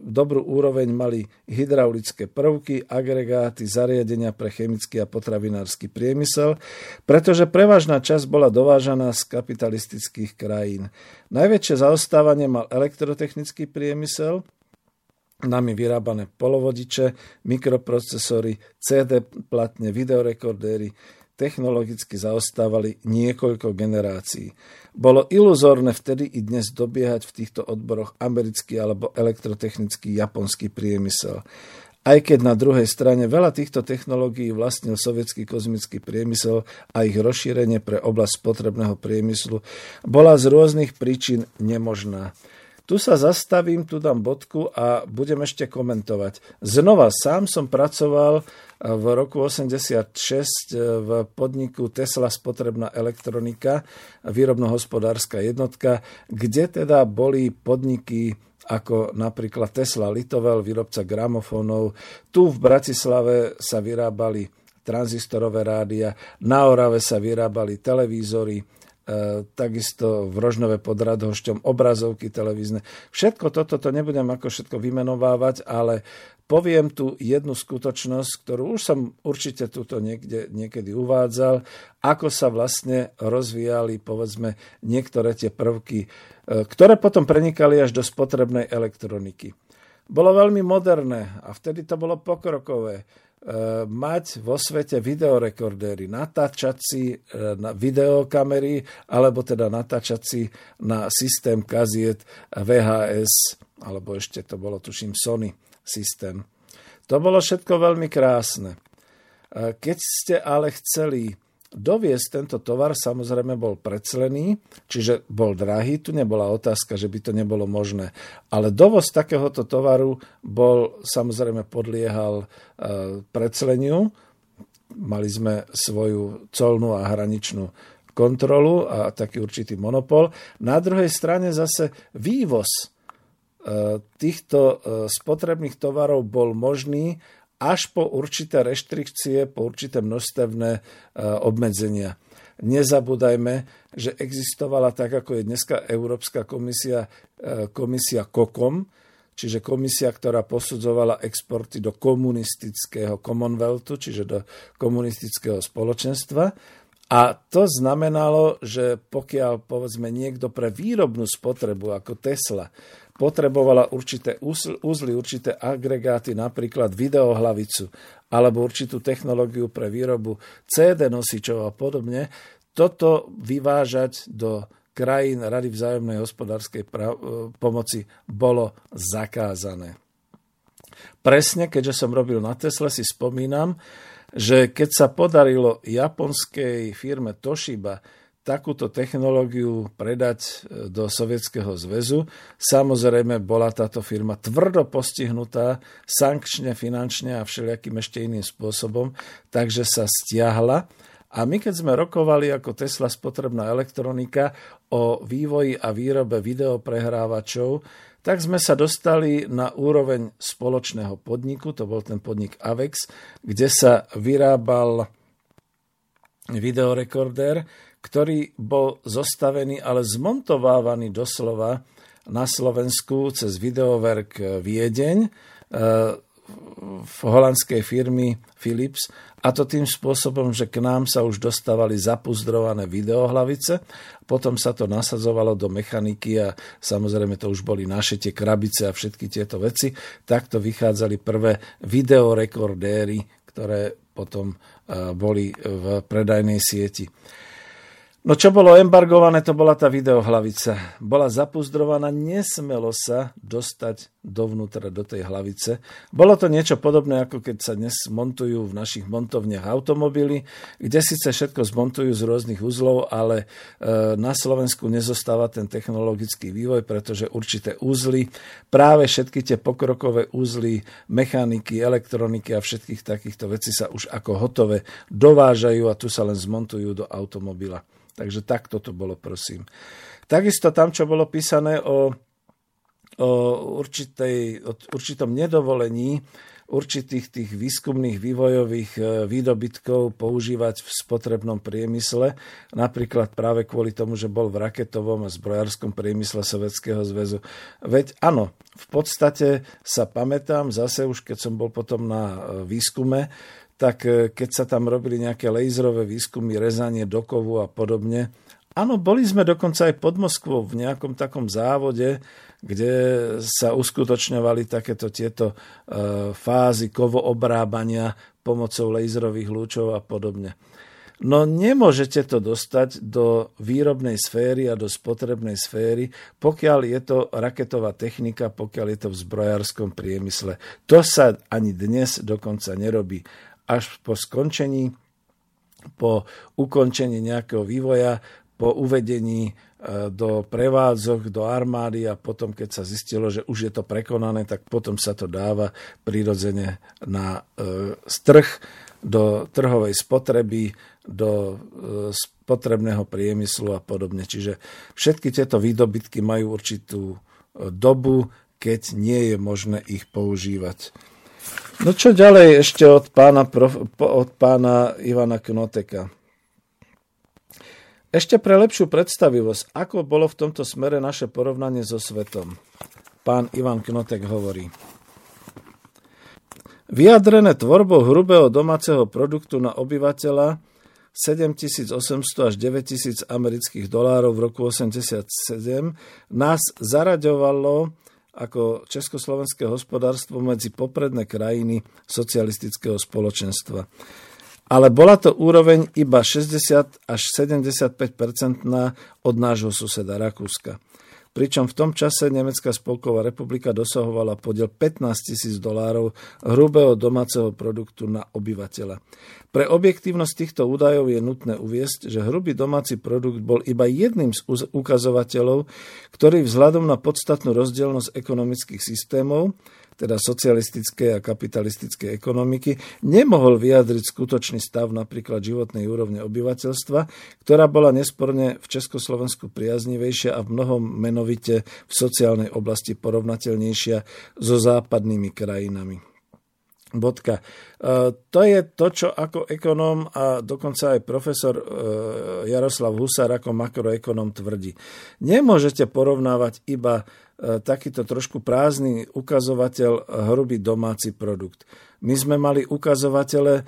dobrú úroveň mali hydraulické prvky, agregáty, zariadenia pre chemický a potravinársky priemysel, pretože prevažná časť bola dovážaná z kapitalistických krajín. Najväčšie zaostávanie mal elektrotechnický priemysel, nami vyrábané polovodiče, mikroprocesory, CD platne, videorekordéry, technologicky zaostávali niekoľko generácií. Bolo iluzórne vtedy i dnes dobiehať v týchto odboroch americký alebo elektrotechnický japonský priemysel. Aj keď na druhej strane veľa týchto technológií vlastnil sovietský kozmický priemysel a ich rozšírenie pre oblasť potrebného priemyslu bola z rôznych príčin nemožná. Tu sa zastavím, tu dám bodku a budem ešte komentovať. Znova, sám som pracoval v roku 86 v podniku Tesla spotrebná elektronika, výrobno-hospodárska jednotka, kde teda boli podniky ako napríklad Tesla Litovel, výrobca gramofónov. Tu v Bratislave sa vyrábali tranzistorové rádia, na Orave sa vyrábali televízory, takisto v Rožnove pod Radhošťom, obrazovky televízne. Všetko toto to nebudem ako všetko vymenovávať, ale poviem tu jednu skutočnosť, ktorú už som určite tuto niekde, niekedy uvádzal, ako sa vlastne rozvíjali, povedzme, niektoré tie prvky, e, ktoré potom prenikali až do spotrebnej elektroniky. Bolo veľmi moderné a vtedy to bolo pokrokové E, mať vo svete videorekordéry, natáčací e, na videokamery, alebo teda natáčací na systém kaziet VHS, alebo ešte to bolo, tuším, Sony systém. To bolo všetko veľmi krásne. E, keď ste ale chceli Doviesť tento tovar samozrejme bol preclený, čiže bol drahý, tu nebola otázka, že by to nebolo možné. Ale dovoz takéhoto tovaru bol, samozrejme podliehal e, precleniu. Mali sme svoju colnú a hraničnú kontrolu a taký určitý monopol. Na druhej strane zase vývoz e, týchto e, spotrebných tovarov bol možný až po určité reštrikcie, po určité množstevné e, obmedzenia. Nezabúdajme, že existovala tak, ako je dneska Európska komisia, e, komisia KOKOM, čiže komisia, ktorá posudzovala exporty do komunistického Commonwealthu, čiže do komunistického spoločenstva. A to znamenalo, že pokiaľ povedzme niekto pre výrobnú spotrebu ako Tesla potrebovala určité úzly, určité agregáty, napríklad videohlavicu alebo určitú technológiu pre výrobu CD nosičov a podobne, toto vyvážať do krajín Rady vzájomnej hospodárskej e, pomoci bolo zakázané. Presne, keďže som robil na Tesle, si spomínam, že keď sa podarilo japonskej firme Toshiba takúto technológiu predať e, do Sovietskeho zväzu. Samozrejme bola táto firma tvrdo postihnutá sankčne, finančne a všelijakým ešte iným spôsobom, takže sa stiahla. A my keď sme rokovali ako Tesla spotrebná elektronika o vývoji a výrobe videoprehrávačov, tak sme sa dostali na úroveň spoločného podniku, to bol ten podnik Avex, kde sa vyrábal videorekordér, ktorý bol zostavený, ale zmontovávaný doslova na Slovensku cez videoverk Viedeň e, v holandskej firmy Philips a to tým spôsobom, že k nám sa už dostávali zapuzdrované videohlavice, potom sa to nasadzovalo do mechaniky a samozrejme to už boli naše tie krabice a všetky tieto veci. Takto vychádzali prvé videorekordéry, ktoré potom e, boli v predajnej sieti. No čo bolo embargované, to bola tá videohlavica. Bola zapuzdrovaná, nesmelo sa dostať dovnútra do tej hlavice. Bolo to niečo podobné, ako keď sa dnes montujú v našich montovniach automobily, kde síce všetko zmontujú z rôznych uzlov, ale e, na Slovensku nezostáva ten technologický vývoj, pretože určité úzly, práve všetky tie pokrokové úzly mechaniky, elektroniky a všetkých takýchto vecí sa už ako hotové dovážajú a tu sa len zmontujú do automobila. Takže takto to bolo, prosím. Takisto tam, čo bolo písané o, o, určitej, o určitom nedovolení určitých tých výskumných vývojových e, výdobytkov používať v spotrebnom priemysle, napríklad práve kvôli tomu, že bol v raketovom a zbrojárskom priemysle Sovjetského zväzu. Veď áno, v podstate sa pamätám, zase už keď som bol potom na e, výskume, tak e, keď sa tam robili nejaké laserové výskumy, rezanie do kovu a podobne, Áno, boli sme dokonca aj pod Moskvou v nejakom takom závode, kde sa uskutočňovali takéto tieto e, fázy kovoobrábania pomocou laserových lúčov a podobne. No nemôžete to dostať do výrobnej sféry a do spotrebnej sféry, pokiaľ je to raketová technika, pokiaľ je to v zbrojárskom priemysle. To sa ani dnes dokonca nerobí. Až po skončení, po ukončení nejakého vývoja, po uvedení e, do prevádzok, do armády a potom, keď sa zistilo, že už je to prekonané, tak potom sa to dáva prirodzene na e, strh do trhovej spotreby, do e, spotrebného priemyslu a podobne. Čiže všetky tieto výdobytky majú určitú dobu, keď nie je možné ich používať. No čo ďalej ešte od pána, od pána Ivana Knoteka? Ešte pre lepšiu predstavivosť, ako bolo v tomto smere naše porovnanie so svetom. Pán Ivan Knotek hovorí. Vyjadrené tvorbou hrubého domáceho produktu na obyvateľa 7800 až 9000 amerických dolárov v roku 87 nás zaraďovalo ako československé hospodárstvo medzi popredné krajiny socialistického spoločenstva. Ale bola to úroveň iba 60 až 75% od nášho suseda Rakúska pričom v tom čase Nemecká spolková republika dosahovala podiel 15 tisíc dolárov hrubého domáceho produktu na obyvateľa. Pre objektívnosť týchto údajov je nutné uviesť, že hrubý domáci produkt bol iba jedným z ukazovateľov, ktorý vzhľadom na podstatnú rozdielnosť ekonomických systémov teda socialistickej a kapitalistickej ekonomiky, nemohol vyjadriť skutočný stav napríklad životnej úrovne obyvateľstva, ktorá bola nesporne v Československu priaznivejšia a v mnohom menovite v sociálnej oblasti porovnateľnejšia so západnými krajinami. Bodka. E, to je to, čo ako ekonóm a dokonca aj profesor e, Jaroslav Husár ako makroekonóm tvrdí. Nemôžete porovnávať iba takýto trošku prázdny ukazovateľ hrubý domáci produkt. My sme mali ukazovatele e,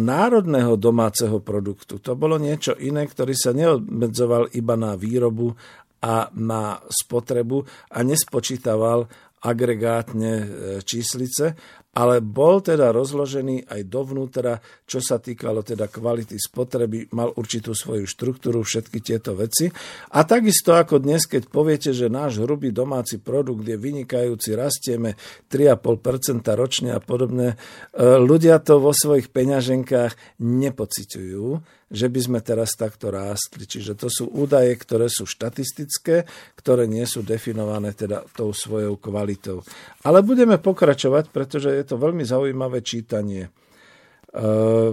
národného domáceho produktu. To bolo niečo iné, ktorý sa neobmedzoval iba na výrobu a na spotrebu a nespočítaval agregátne e, číslice, ale bol teda rozložený aj dovnútra, čo sa týkalo teda kvality spotreby, mal určitú svoju štruktúru, všetky tieto veci. A takisto ako dnes, keď poviete, že náš hrubý domáci produkt je vynikajúci, rastieme 3,5% ročne a podobne, e, ľudia to vo svojich peňaženkách nepociťujú, že by sme teraz takto rástli. Čiže to sú údaje, ktoré sú štatistické, ktoré nie sú definované teda tou svojou kvalitou. Ale budeme pokračovať, pretože je to veľmi zaujímavé čítanie. E,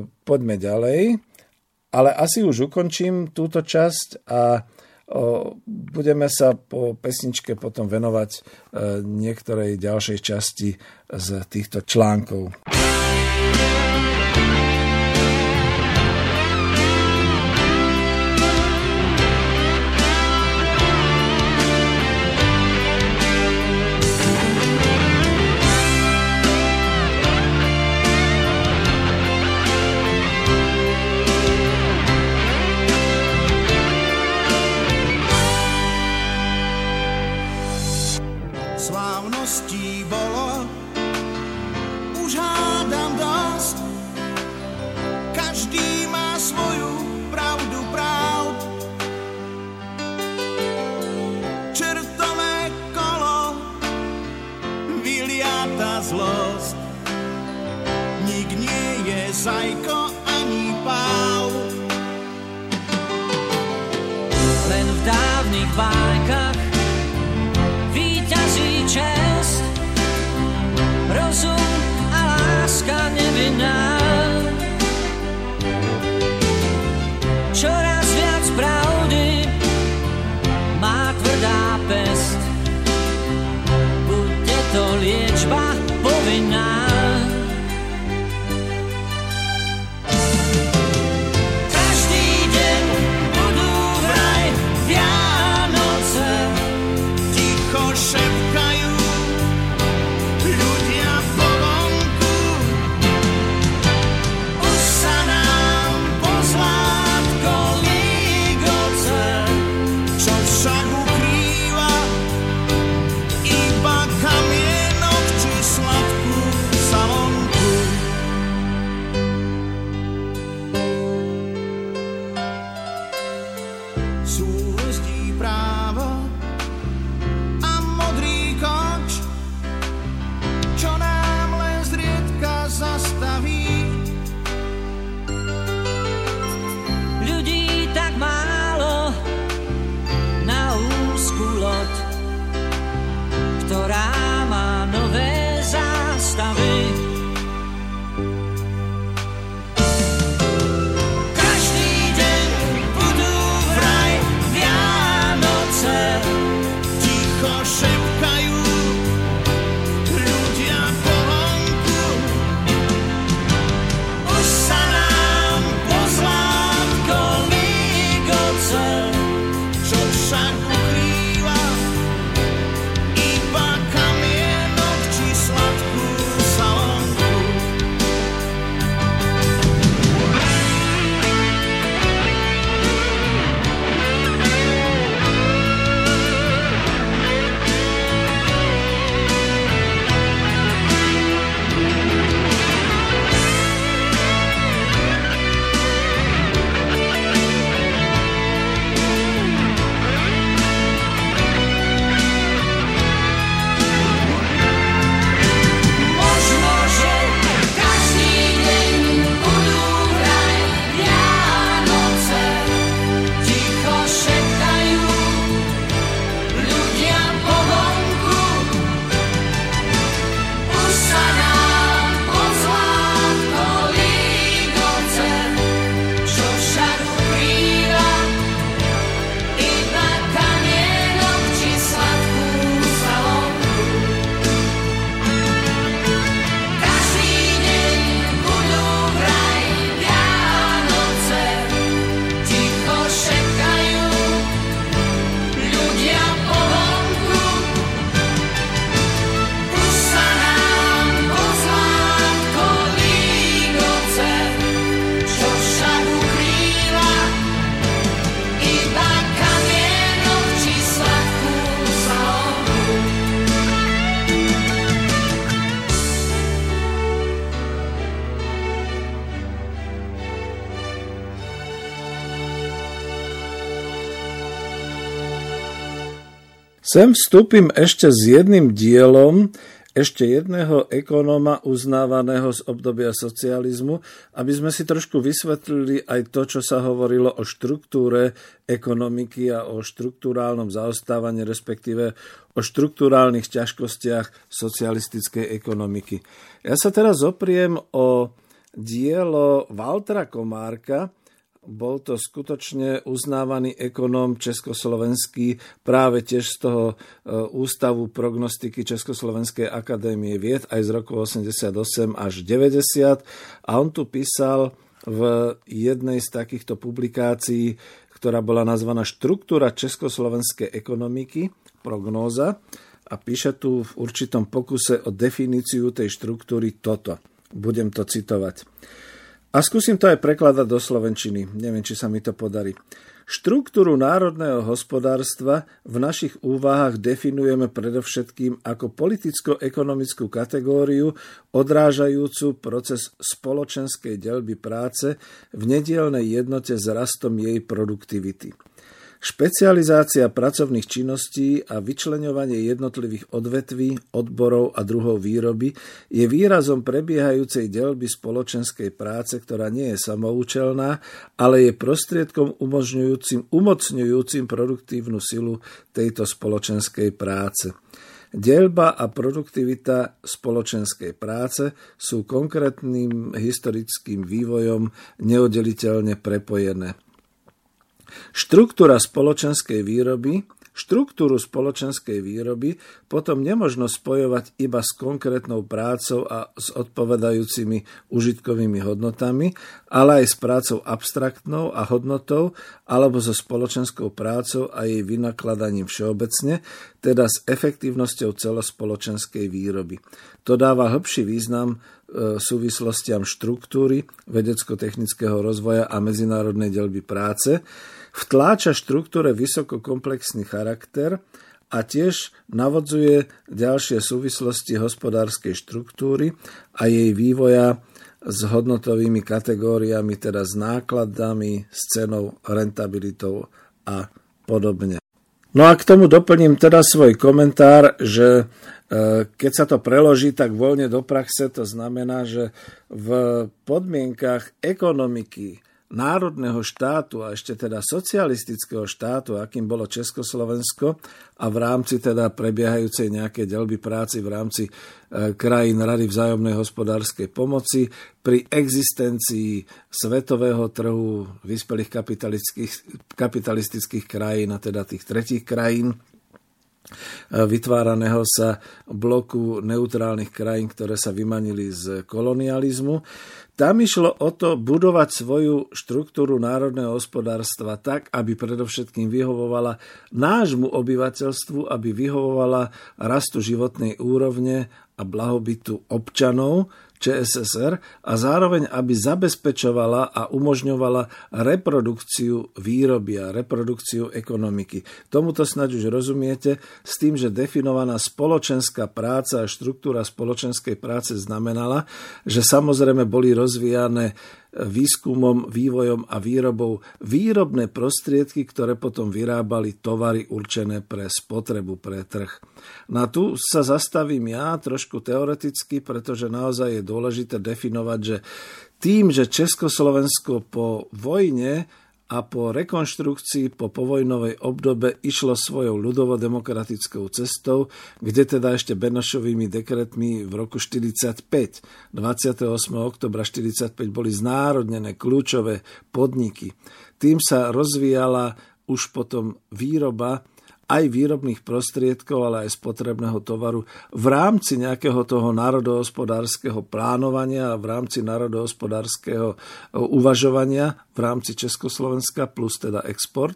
poďme ďalej. Ale asi už ukončím túto časť a budeme sa po pesničke potom venovať e, niektorej ďalšej časti z týchto článkov. Sajko ani Pál. Len v dávnych bákach výťazí čest, rozum a láska nevinná. Sem vstúpim ešte s jedným dielom ešte jedného ekonóma uznávaného z obdobia socializmu, aby sme si trošku vysvetlili aj to, čo sa hovorilo o štruktúre ekonomiky a o štruktúrálnom zaostávaní, respektíve o štruktúrálnych ťažkostiach socialistickej ekonomiky. Ja sa teraz opriem o dielo Valtra Komárka, bol to skutočne uznávaný ekonóm československý práve tiež z toho e, Ústavu prognostiky Československej akadémie vied aj z roku 88 až 90 a on tu písal v jednej z takýchto publikácií, ktorá bola nazvaná Štruktúra československej ekonomiky, prognóza a píše tu v určitom pokuse o definíciu tej štruktúry toto. Budem to citovať. A skúsim to aj prekladať do slovenčiny. Neviem, či sa mi to podarí. Štruktúru národného hospodárstva v našich úvahách definujeme predovšetkým ako politicko-ekonomickú kategóriu odrážajúcu proces spoločenskej delby práce v nedielnej jednote s rastom jej produktivity. Špecializácia pracovných činností a vyčleňovanie jednotlivých odvetví, odborov a druhov výroby je výrazom prebiehajúcej delby spoločenskej práce, ktorá nie je samoučelná, ale je prostriedkom umožňujúcim, umocňujúcim produktívnu silu tejto spoločenskej práce. Delba a produktivita spoločenskej práce sú konkrétnym historickým vývojom neoddeliteľne prepojené. Štruktúra spoločenskej výroby Štruktúru spoločenskej výroby potom nemožno spojovať iba s konkrétnou prácou a s odpovedajúcimi užitkovými hodnotami, ale aj s prácou abstraktnou a hodnotou alebo so spoločenskou prácou a jej vynakladaním všeobecne, teda s efektívnosťou celospoločenskej výroby. To dáva hĺbší význam e, súvislostiam štruktúry, vedecko-technického rozvoja a medzinárodnej delby práce, vtláča štruktúre vysokokomplexný charakter a tiež navodzuje ďalšie súvislosti hospodárskej štruktúry a jej vývoja s hodnotovými kategóriami, teda s nákladami, s cenou, rentabilitou a podobne. No a k tomu doplním teda svoj komentár, že e, keď sa to preloží tak voľne do praxe, to znamená, že v podmienkach ekonomiky, národného štátu a ešte teda socialistického štátu, akým bolo Československo a v rámci teda prebiehajúcej nejakej delby práci v rámci e, krajín Rady vzájomnej hospodárskej pomoci pri existencii svetového trhu vyspelých kapitalistických, kapitalistických krajín a teda tých tretích krajín, vytváraného sa bloku neutrálnych krajín, ktoré sa vymanili z kolonializmu. Tam išlo o to budovať svoju štruktúru národného hospodárstva tak, aby predovšetkým vyhovovala nášmu obyvateľstvu, aby vyhovovala rastu životnej úrovne a blahobytu občanov, ČSSR a zároveň, aby zabezpečovala a umožňovala reprodukciu výroby a reprodukciu ekonomiky. Tomuto snáď už rozumiete s tým, že definovaná spoločenská práca a štruktúra spoločenskej práce znamenala, že samozrejme boli rozvíjane výskumom, vývojom a výrobou výrobné prostriedky, ktoré potom vyrábali tovary určené pre spotrebu, pre trh. Na tu sa zastavím ja trošku teoreticky, pretože naozaj je dôležité definovať, že tým, že Československo po vojne a po rekonštrukcii po povojnovej obdobe išlo svojou ľudovo-demokratickou cestou, kde teda ešte Benošovými dekretmi v roku 45, 28. oktobra 45 boli znárodnené kľúčové podniky. Tým sa rozvíjala už potom výroba aj výrobných prostriedkov, ale aj spotrebného tovaru v rámci nejakého toho národohospodárskeho plánovania a v rámci národohospodárskeho e, uvažovania v rámci Československa plus teda export.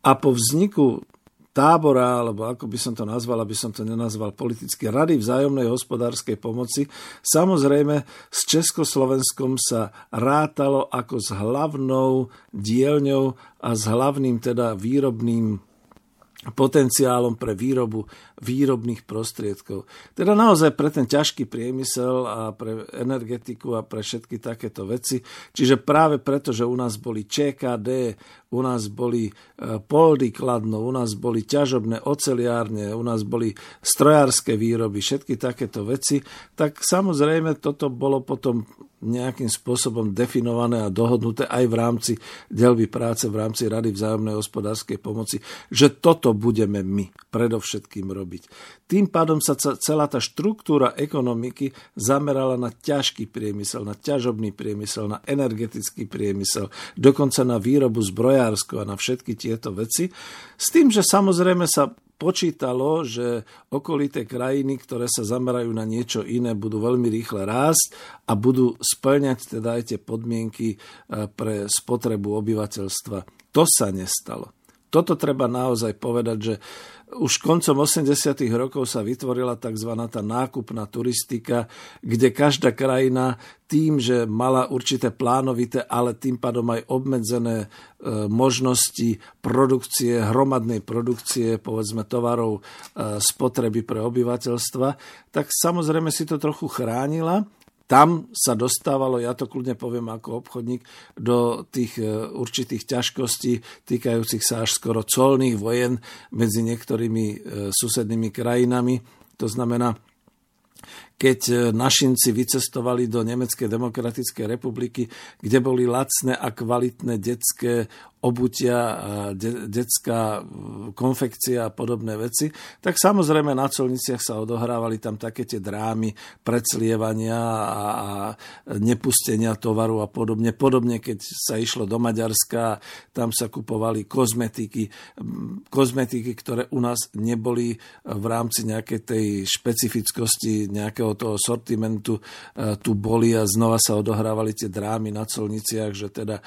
A po vzniku tábora, alebo ako by som to nazval, aby som to nenazval politicky, Rady vzájomnej hospodárskej pomoci. Samozrejme, s Československom sa rátalo ako s hlavnou dielňou a s hlavným teda výrobným potenciálom pre výrobu výrobných prostriedkov. Teda naozaj pre ten ťažký priemysel a pre energetiku a pre všetky takéto veci. Čiže práve preto, že u nás boli ČKD, u nás boli e, poldy kladno, u nás boli ťažobné oceliárne, u nás boli strojárske výroby, všetky takéto veci, tak samozrejme toto bolo potom nejakým spôsobom definované a dohodnuté aj v rámci delby práce, v rámci Rady vzájomnej hospodárskej pomoci, že toto budeme my predovšetkým robiť. Tým pádom sa celá tá štruktúra ekonomiky zamerala na ťažký priemysel, na ťažobný priemysel, na energetický priemysel, dokonca na výrobu zbrojárskú a na všetky tieto veci. S tým, že samozrejme sa počítalo, že okolité krajiny, ktoré sa zamerajú na niečo iné, budú veľmi rýchle rásť a budú splňať teda aj tie podmienky e, pre spotrebu obyvateľstva. To sa nestalo. Toto treba naozaj povedať, že už koncom 80. rokov sa vytvorila tzv. tá nákupná turistika, kde každá krajina tým, že mala určité plánovité, ale tým pádom aj obmedzené e, možnosti produkcie, hromadnej produkcie, povedzme tovarov e, spotreby pre obyvateľstva, tak samozrejme si to trochu chránila tam sa dostávalo, ja to kľudne poviem ako obchodník, do tých e, určitých ťažkostí týkajúcich sa až skoro colných vojen medzi niektorými e, susednými krajinami. To znamená, keď e, našinci vycestovali do Nemeckej demokratickej republiky, kde boli lacné a kvalitné detské obutia, de, detská konfekcia a podobné veci, tak samozrejme na colniciach sa odohrávali tam také tie drámy predslievania a, nepustenia tovaru a podobne. Podobne, keď sa išlo do Maďarska, tam sa kupovali kozmetiky, kozmetiky, ktoré u nás neboli v rámci nejakej tej špecifickosti nejakého celého toho sortimentu e, tu boli a znova sa odohrávali tie drámy na colniciach, že teda e,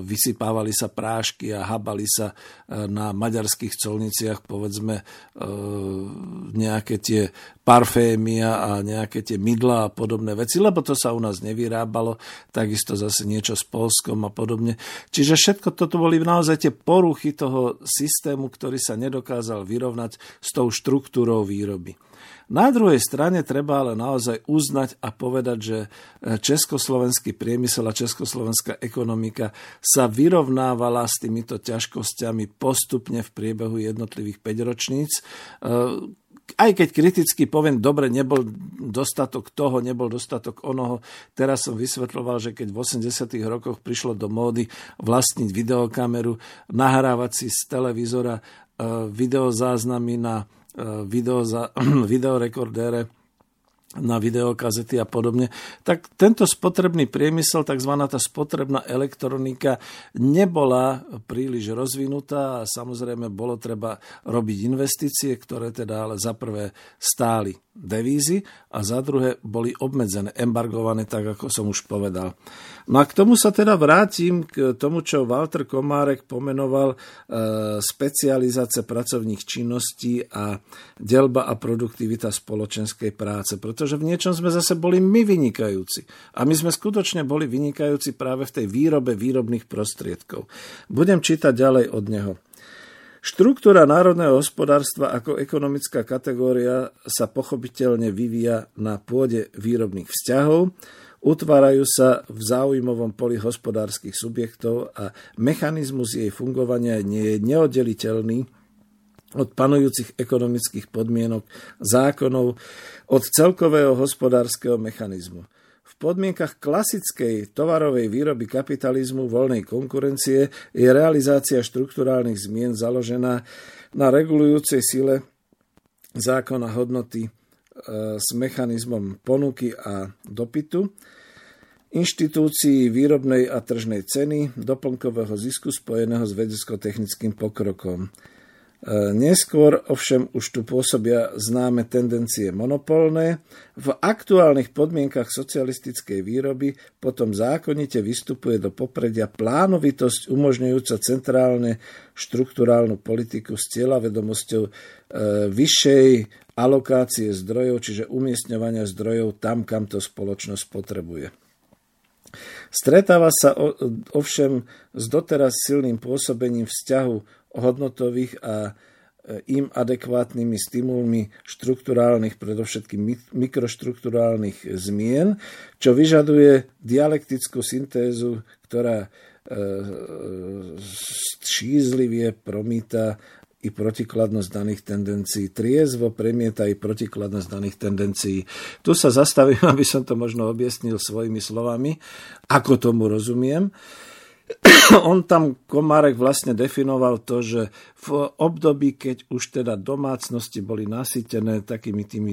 vysypávali sa prášky a habali sa e, na maďarských colniciach povedzme nejaké tie parfémia a nejaké tie mydla a podobné veci, lebo to sa u nás nevyrábalo, takisto zase niečo s Polskom a podobne. Čiže všetko toto boli naozaj tie poruchy toho systému, ktorý sa nedokázal vyrovnať s tou štruktúrou výroby. Na druhej strane treba ale naozaj uznať a povedať, že e, československý priemysel a československá ekonomika sa vyrovnávala s týmito ťažkosťami postupne v priebehu jednotlivých 5 ročníc e, aj keď kriticky poviem, dobre, nebol dostatok toho, nebol dostatok onoho. Teraz som vysvetloval, že keď v 80. rokoch prišlo do módy vlastniť videokameru, nahrávať si z televízora e, videozáznamy na video za, videorekordére na videokazety a podobne, tak tento spotrebný priemysel, tzv. tá spotrebná elektronika, nebola príliš rozvinutá a samozrejme bolo treba robiť investície, ktoré teda ale za prvé stáli devízy a za druhé boli obmedzené, embargované, tak ako som už povedal. No a k tomu sa teda vrátim k tomu, čo Walter Komárek pomenoval e, specializácia pracovných činností a delba a produktivita spoločenskej práce, pretože v niečom sme zase boli my vynikajúci. A my sme skutočne boli vynikajúci práve v tej výrobe výrobných prostriedkov. Budem čítať ďalej od neho. Štruktúra národného hospodárstva ako ekonomická kategória sa pochopiteľne vyvíja na pôde výrobných vzťahov, utvárajú sa v záujmovom poli hospodárskych subjektov a mechanizmus jej fungovania nie je neoddeliteľný od panujúcich ekonomických podmienok, zákonov, od celkového hospodárskeho mechanizmu. Podmienkach klasickej tovarovej výroby kapitalizmu voľnej konkurencie je realizácia štruktúrálnych zmien založená na regulujúcej sile zákona hodnoty e, s mechanizmom ponuky a dopytu, inštitúcií výrobnej a tržnej ceny, doplnkového zisku spojeného s vedecko-technickým pokrokom. E, neskôr ovšem už tu pôsobia známe tendencie monopolné. V aktuálnych podmienkach socialistickej výroby potom zákonite vystupuje do popredia plánovitosť umožňujúca centrálne štruktúrálnu politiku s cieľavedomosťou e, vyššej alokácie zdrojov, čiže umiestňovania zdrojov tam, kam to spoločnosť potrebuje. Stretáva sa ovšem s doteraz silným pôsobením vzťahu hodnotových a e, im adekvátnymi stimulmi štruktúrálnych, predovšetkým mikroštruktúrálnych zmien, čo vyžaduje dialektickú syntézu, ktorá e, šízlivie promíta i protikladnosť daných tendencií. Triezvo premieta i protikladnosť daných tendencií. Tu sa zastavím, aby som to možno objasnil svojimi slovami, ako tomu rozumiem. on tam Komárek vlastne definoval to, že v období, keď už teda domácnosti boli nasytené takými tými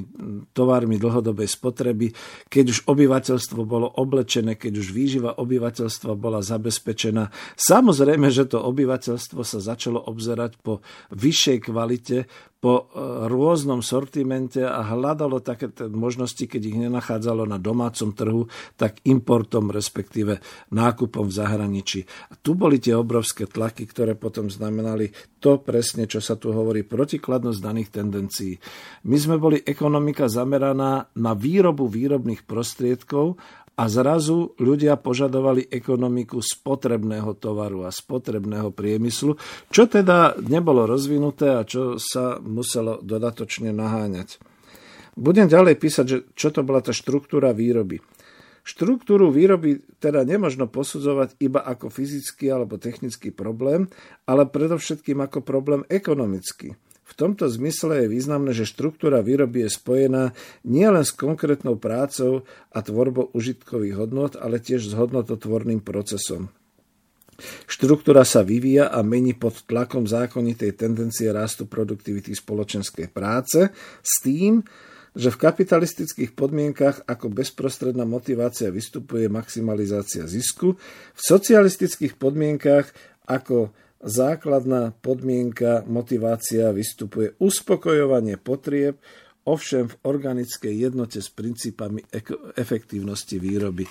tovarmi dlhodobej spotreby, keď už obyvateľstvo bolo oblečené, keď už výživa obyvateľstva bola zabezpečená, samozrejme, že to obyvateľstvo sa začalo obzerať po vyššej kvalite, po e, rôznom sortimente a hľadalo také možnosti, keď ich nenachádzalo na domácom trhu, tak importom, respektíve nákupom v zahraničí. A tu boli tie obrovské tlaky, ktoré potom znamenali to presne, čo sa tu hovorí, protikladnosť daných tendencií. My sme boli ekonomika zameraná na výrobu výrobných prostriedkov a zrazu ľudia požadovali ekonomiku spotrebného tovaru a spotrebného priemyslu, čo teda nebolo rozvinuté a čo sa muselo dodatočne naháňať. Budem ďalej písať, že čo to bola tá štruktúra výroby. Štruktúru výroby teda nemožno posudzovať iba ako fyzický alebo technický problém, ale predovšetkým ako problém ekonomický. V tomto zmysle je významné, že štruktúra výroby je spojená nielen s konkrétnou prácou a tvorbou užitkových hodnot, ale tiež s hodnototvorným procesom. Štruktúra sa vyvíja a mení pod tlakom zákonitej tendencie rastu produktivity spoločenskej práce s tým, že v kapitalistických podmienkach ako bezprostredná motivácia vystupuje maximalizácia zisku, v socialistických podmienkach ako základná podmienka motivácia vystupuje uspokojovanie potrieb, ovšem v organickej jednote s princípami efektívnosti výroby.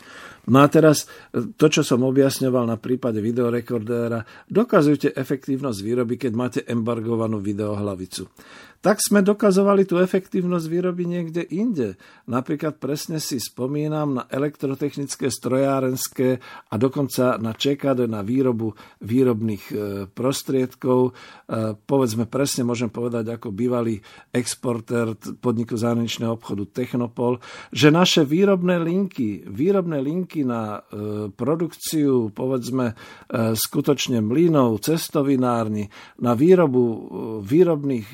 No a teraz to, čo som objasňoval na prípade videorekordéra, dokazujte efektívnosť výroby, keď máte embargovanú videohlavicu tak sme dokazovali tú efektívnosť výroby niekde inde. Napríklad presne si spomínam na elektrotechnické, strojárenské a dokonca na ČKD na výrobu výrobných e, prostriedkov. E, povedzme presne, môžem povedať ako bývalý exportér podniku zahraničného obchodu Technopol, že naše výrobné linky, výrobné linky na e, produkciu povedzme skutočne mlynov, cestovinárni, na výrobu výrobných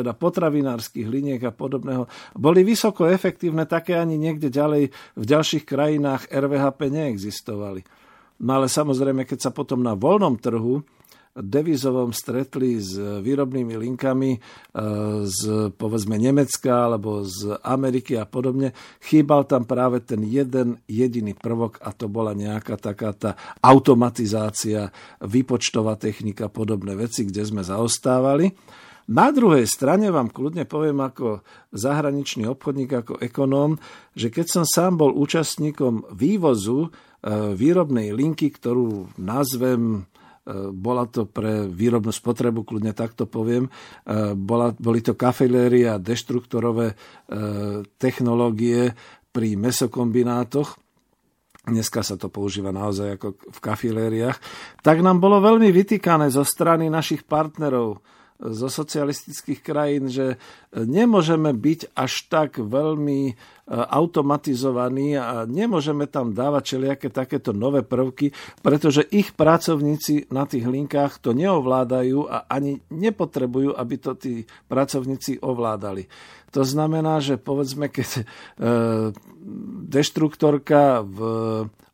teda potravinárskych liniek a podobného, boli vysoko efektívne, také ani niekde ďalej v ďalších krajinách RVHP neexistovali. No ale samozrejme, keď sa potom na voľnom trhu devizovom stretli s výrobnými linkami e, z povedzme Nemecka alebo z Ameriky a podobne, chýbal tam práve ten jeden jediný prvok a to bola nejaká taká tá automatizácia, výpočtová technika, podobné veci, kde sme zaostávali. Na druhej strane vám kľudne poviem ako zahraničný obchodník, ako ekonóm, že keď som sám bol účastníkom vývozu e, výrobnej linky, ktorú nazvem e, bola to pre výrobnú spotrebu, kľudne takto poviem. E, bola, boli to kafilérie a deštruktorové technológie pri mesokombinátoch. Dneska sa to používa naozaj ako v kafilériách. Tak nám bolo veľmi vytýkané zo strany našich partnerov, zo socialistických krajín, že nemôžeme byť až tak veľmi e, automatizovaní a nemôžeme tam dávať všelijaké takéto nové prvky, pretože ich pracovníci na tých linkách to neovládajú a ani nepotrebujú, aby to tí pracovníci ovládali. To znamená, že povedzme, keď e, deštruktorka v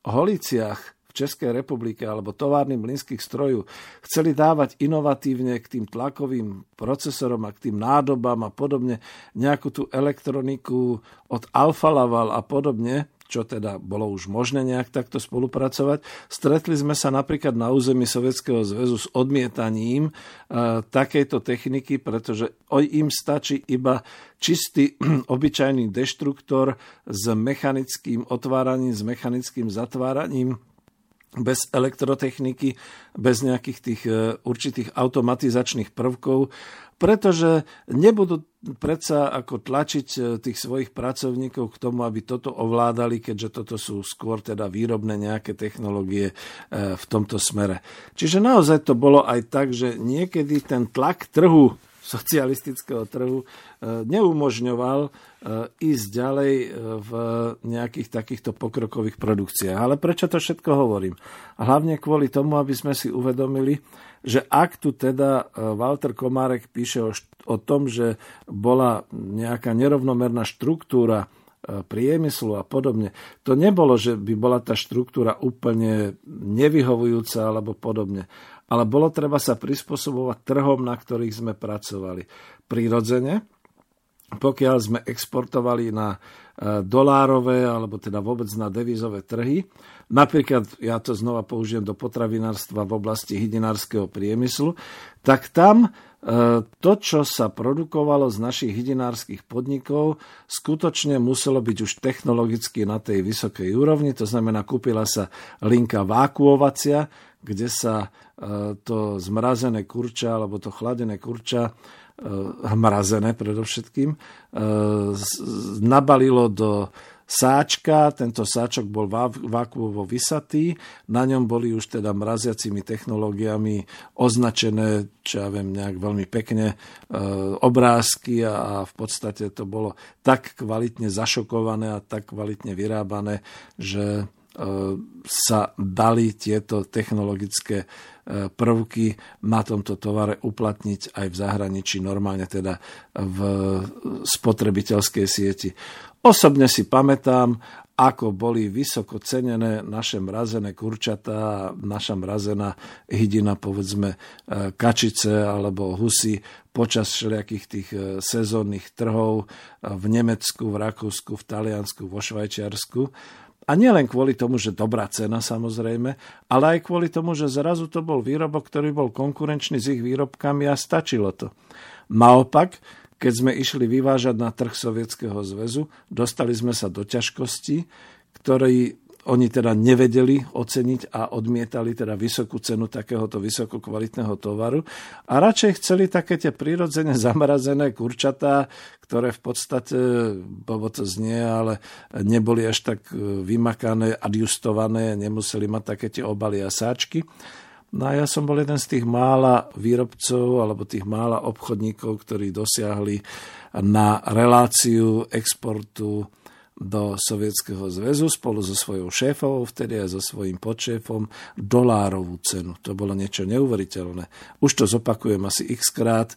Holiciach Českej republike alebo továrnym mlinských strojov chceli dávať inovatívne k tým tlakovým procesorom a k tým nádobám a podobne nejakú tú elektroniku od Alfa Laval a podobne, čo teda bolo už možné nejak takto spolupracovať. Stretli sme sa napríklad na území Sovietskeho zväzu s odmietaním e, takejto techniky, pretože im stačí iba čistý obyčajný deštruktor s mechanickým otváraním, s mechanickým zatváraním bez elektrotechniky, bez nejakých tých e, určitých automatizačných prvkov, pretože nebudú predsa ako tlačiť e, tých svojich pracovníkov k tomu, aby toto ovládali, keďže toto sú skôr teda výrobné nejaké technológie e, v tomto smere. Čiže naozaj to bolo aj tak, že niekedy ten tlak trhu socialistického trhu e, neumožňoval e, ísť ďalej e, v nejakých takýchto pokrokových produkciách. Ale prečo to všetko hovorím? Hlavne kvôli tomu, aby sme si uvedomili, že ak tu teda Walter Komárek píše o, o tom, že bola nejaká nerovnomerná štruktúra priemyslu a podobne. To nebolo, že by bola tá štruktúra úplne nevyhovujúca alebo podobne ale bolo treba sa prispôsobovať trhom, na ktorých sme pracovali. Prirodzene, pokiaľ sme exportovali na e, dolárové alebo teda vôbec na devizové trhy. Napríklad, ja to znova použijem do potravinárstva v oblasti hydinárskeho priemyslu, tak tam e, to, čo sa produkovalo z našich hydinárskych podnikov, skutočne muselo byť už technologicky na tej vysokej úrovni. To znamená, kúpila sa linka vákuovacia, kde sa to zmrazené kurča alebo to chladené kurča e, mrazené predovšetkým, e, nabalilo do sáčka, tento sáčok bol vákuovo vysatý, na ňom boli už teda mraziacimi technológiami označené, čo ja viem, nejak veľmi pekne obrázky a v podstate to bolo tak kvalitne zašokované a tak kvalitne vyrábané, že sa dali tieto technologické e, prvky na tomto tovare uplatniť aj v zahraničí, normálne teda v spotrebiteľskej sieti. Osobne si pamätám, ako boli vysoko cenené naše mrazené kurčatá, naša mrazená hydina, povedzme e, kačice alebo husy počas všelijakých tých e, sezónnych trhov v Nemecku, v Rakúsku, v Taliansku, vo Švajčiarsku. A nielen kvôli tomu, že dobrá cena samozrejme, ale aj kvôli tomu, že zrazu to bol výrobok, ktorý bol konkurenčný s ich výrobkami a stačilo to. Naopak, keď sme išli vyvážať na trh Sovietskeho zväzu, dostali sme sa do ťažkosti, ktoré oni teda nevedeli oceniť a odmietali teda vysokú cenu takéhoto vysokokvalitného tovaru a radšej chceli také tie prirodzene zamrazené kurčatá, ktoré v podstate, bobo to znie, ale neboli až tak vymakané, adjustované, nemuseli mať také tie obaly a sáčky. No a ja som bol jeden z tých mála výrobcov alebo tých mála obchodníkov, ktorí dosiahli na reláciu exportu do Sovietskeho zväzu spolu so svojou šéfovou, vtedy aj so svojím podšéfom, dolárovú cenu. To bolo niečo neuveriteľné. Už to zopakujem asi x krát.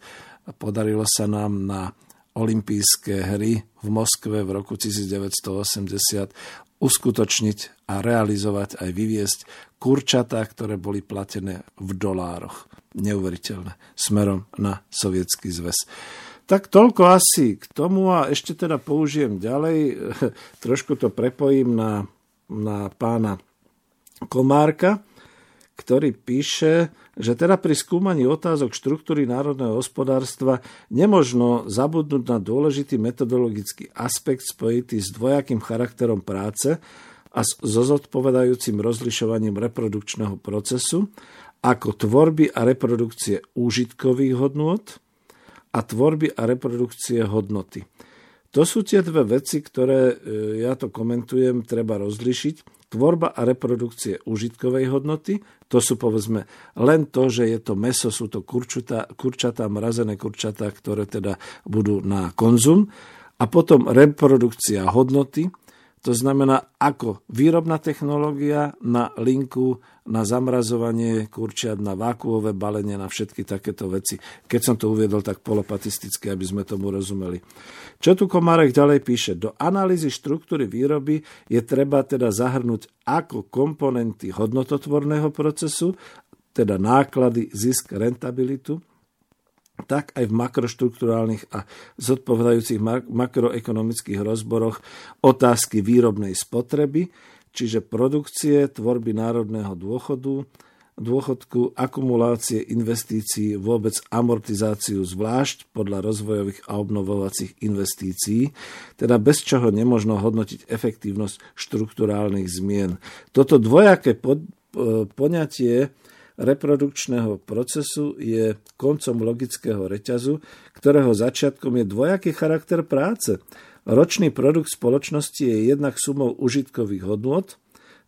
Podarilo sa nám na olympijské hry v Moskve v roku 1980 uskutočniť a realizovať aj vyviesť kurčatá, ktoré boli platené v dolároch. Neuveriteľné. Smerom na Sovietský zväz. Tak toľko asi k tomu a ešte teda použijem ďalej, trošku to prepojím na, na pána Komárka, ktorý píše, že teda pri skúmaní otázok štruktúry národného hospodárstva nemožno zabudnúť na dôležitý metodologický aspekt spojitý s dvojakým charakterom práce a so zodpovedajúcim rozlišovaním reprodukčného procesu ako tvorby a reprodukcie úžitkových hodnôt, a tvorby a reprodukcie hodnoty. To sú tie dve veci, ktoré, e, ja to komentujem, treba rozlišiť. Tvorba a reprodukcie užitkovej hodnoty, to sú povedzme len to, že je to meso, sú to kurčatá, kurčatá mrazené kurčatá, ktoré teda budú na konzum. A potom reprodukcia hodnoty, to znamená ako výrobná technológia na linku, na zamrazovanie kurčiat, na vákuové balenie, na všetky takéto veci. Keď som to uviedol tak polopatisticky, aby sme tomu rozumeli. Čo tu Komárek ďalej píše? Do analýzy štruktúry výroby je treba teda zahrnúť ako komponenty hodnototvorného procesu, teda náklady, zisk, rentabilitu, tak aj v makroštruktúrálnych a zodpovedajúcich makroekonomických rozboroch otázky výrobnej spotreby, čiže produkcie, tvorby národného dôchodu, dôchodku, akumulácie investícií, vôbec amortizáciu zvlášť podľa rozvojových a obnovovacích investícií, teda bez čoho nemožno hodnotiť efektívnosť štruktúrálnych zmien. Toto dvojaké pod, poňatie reprodukčného procesu je koncom logického reťazu, ktorého začiatkom je dvojaký charakter práce. Ročný produkt spoločnosti je jednak sumou užitkových hodnot,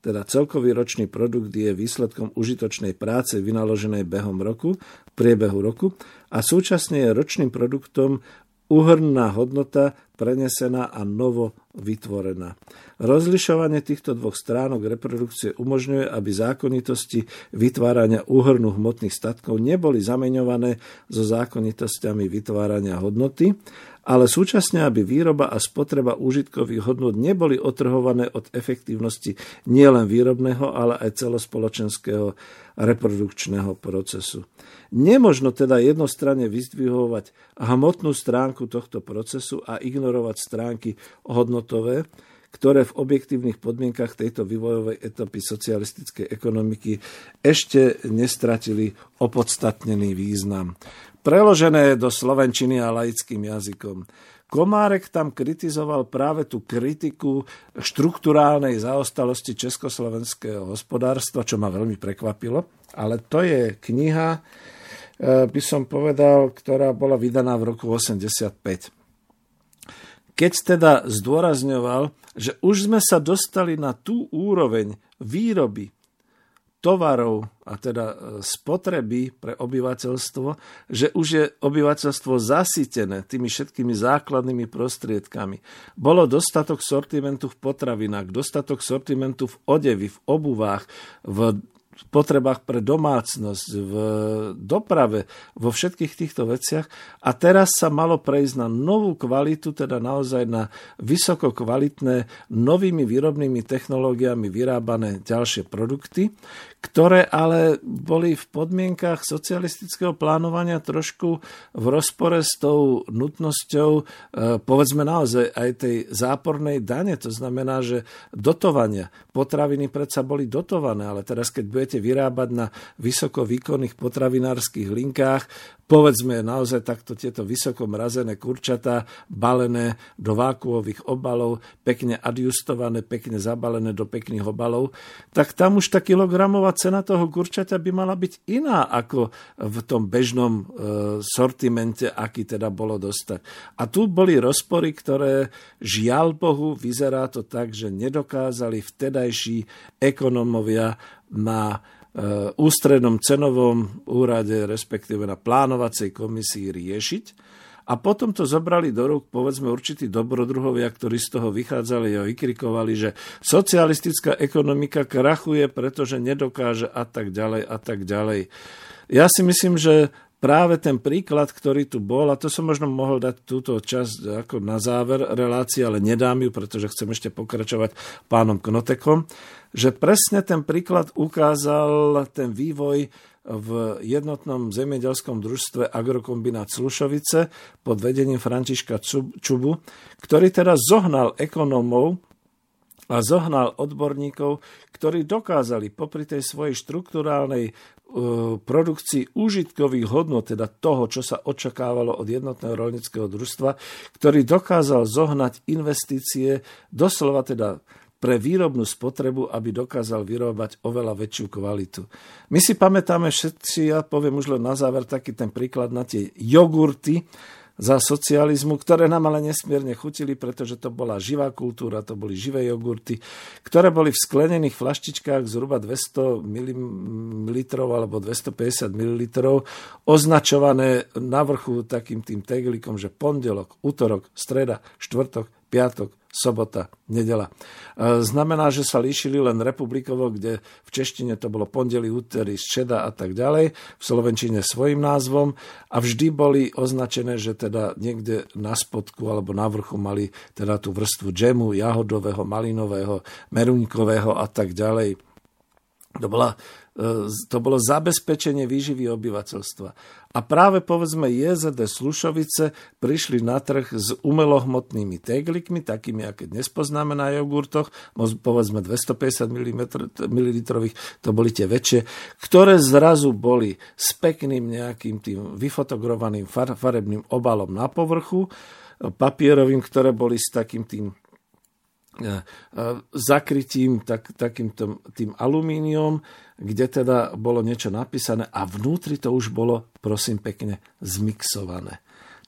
teda celkový ročný produkt je výsledkom užitočnej práce vynaloženej behom roku, v priebehu roku a súčasne je ročným produktom uhrnná hodnota prenesená a novo vytvorená. Rozlišovanie týchto dvoch stránok reprodukcie umožňuje, aby zákonitosti vytvárania úhrnu hmotných statkov neboli zameňované so zákonitosťami vytvárania hodnoty, ale súčasne, aby výroba a spotreba úžitkových hodnot neboli otrhované od efektívnosti nielen výrobného, ale aj celospoločenského reprodukčného procesu. Nemožno teda jednostranne vyzdvihovať hmotnú stránku tohto procesu a ignorovať stránky hodnotové, ktoré v objektívnych podmienkach tejto vývojovej etapy socialistickej ekonomiky ešte nestratili opodstatnený význam. Preložené do slovenčiny a laickým jazykom. Komárek tam kritizoval práve tú kritiku štruktúrálnej zaostalosti československého hospodárstva, čo ma veľmi prekvapilo. Ale to je kniha, Eh, by som povedal, ktorá bola vydaná v roku 85. Keď teda zdôrazňoval, že už sme sa dostali na tú úroveň výroby tovarov a teda eh, spotreby pre obyvateľstvo, že už je obyvateľstvo zasytené tými všetkými základnými prostriedkami. Bolo dostatok sortimentu v potravinách, dostatok sortimentu v odevi, v obuvách, v potrebách pre domácnosť, v doprave, vo všetkých týchto veciach. A teraz sa malo prejsť na novú kvalitu, teda naozaj na vysoko kvalitné, novými výrobnými technológiami vyrábané ďalšie produkty, ktoré ale boli v podmienkach socialistického plánovania trošku v rozpore s tou nutnosťou, e, povedzme naozaj aj tej zápornej dane. To znamená, že dotovania, potraviny predsa boli dotované, ale teraz keď potrebujete vyrábať na vysokovýkonných potravinárskych linkách, povedzme naozaj takto tieto vysoko mrazené kurčatá, balené do vákuových obalov, pekne adjustované, pekne zabalené do pekných obalov, tak tam už tá kilogramová cena toho kurčata by mala byť iná ako v tom bežnom e, sortimente, aký teda bolo dostať. A tu boli rozpory, ktoré žiaľ Bohu, vyzerá to tak, že nedokázali vtedajší ekonomovia na Eh, ústrednom cenovom úrade, respektíve na plánovacej komisii riešiť. A potom to zobrali do rúk, povedzme, určití dobrodruhovia, ktorí z toho vychádzali a vykrikovali, že socialistická ekonomika krachuje, pretože nedokáže a tak ďalej a tak ďalej. Ja si myslím, že práve ten príklad, ktorý tu bol, a to som možno mohol dať túto časť ako na záver relácie, ale nedám ju, pretože chcem ešte pokračovať pánom Knotekom, že presne ten príklad ukázal ten vývoj v jednotnom zemědělskom družstve Agrokombinát Slušovice pod vedením Františka Čubu, ktorý teda zohnal ekonómov a zohnal odborníkov, ktorí dokázali popri tej svojej štruktúrálnej E, produkcii užitkových hodnot, teda toho, čo sa očakávalo od jednotného rolnického družstva, ktorý dokázal zohnať investície doslova teda pre výrobnú spotrebu, aby dokázal vyrábať oveľa väčšiu kvalitu. My si pamätáme všetci, ja poviem už len na záver taký ten príklad na tie jogurty, za socializmu, ktoré nám ale nesmierne chutili, pretože to bola živá kultúra, to boli živé jogurty, ktoré boli v sklenených flaštičkách zhruba 200 ml alebo 250 ml, označované na vrchu takým tým teglikom, že pondelok, útorok, streda, štvrtok, piatok, sobota, nedela. E, znamená, že sa líšili len republikovo, kde v češtine to bolo pondeli, úterý, šeda a tak ďalej, v slovenčine svojim názvom a vždy boli označené, že teda niekde na spodku alebo na vrchu mali teda tú vrstvu džemu, jahodového, malinového, meruňkového a tak ďalej. To bola to bolo zabezpečenie výživy obyvateľstva. A práve povedzme JZD Slušovice prišli na trh s umelohmotnými teglikmi, takými, aké dnes poznáme na jogurtoch, povedzme 250 ml, to boli tie väčšie, ktoré zrazu boli s pekným nejakým tým vyfotogrovaným farebným obalom na povrchu, papierovým, ktoré boli s takým tým e, e, zakrytím, tak, takým tým alumíniom, kde teda bolo niečo napísané a vnútri to už bolo, prosím pekne, zmixované.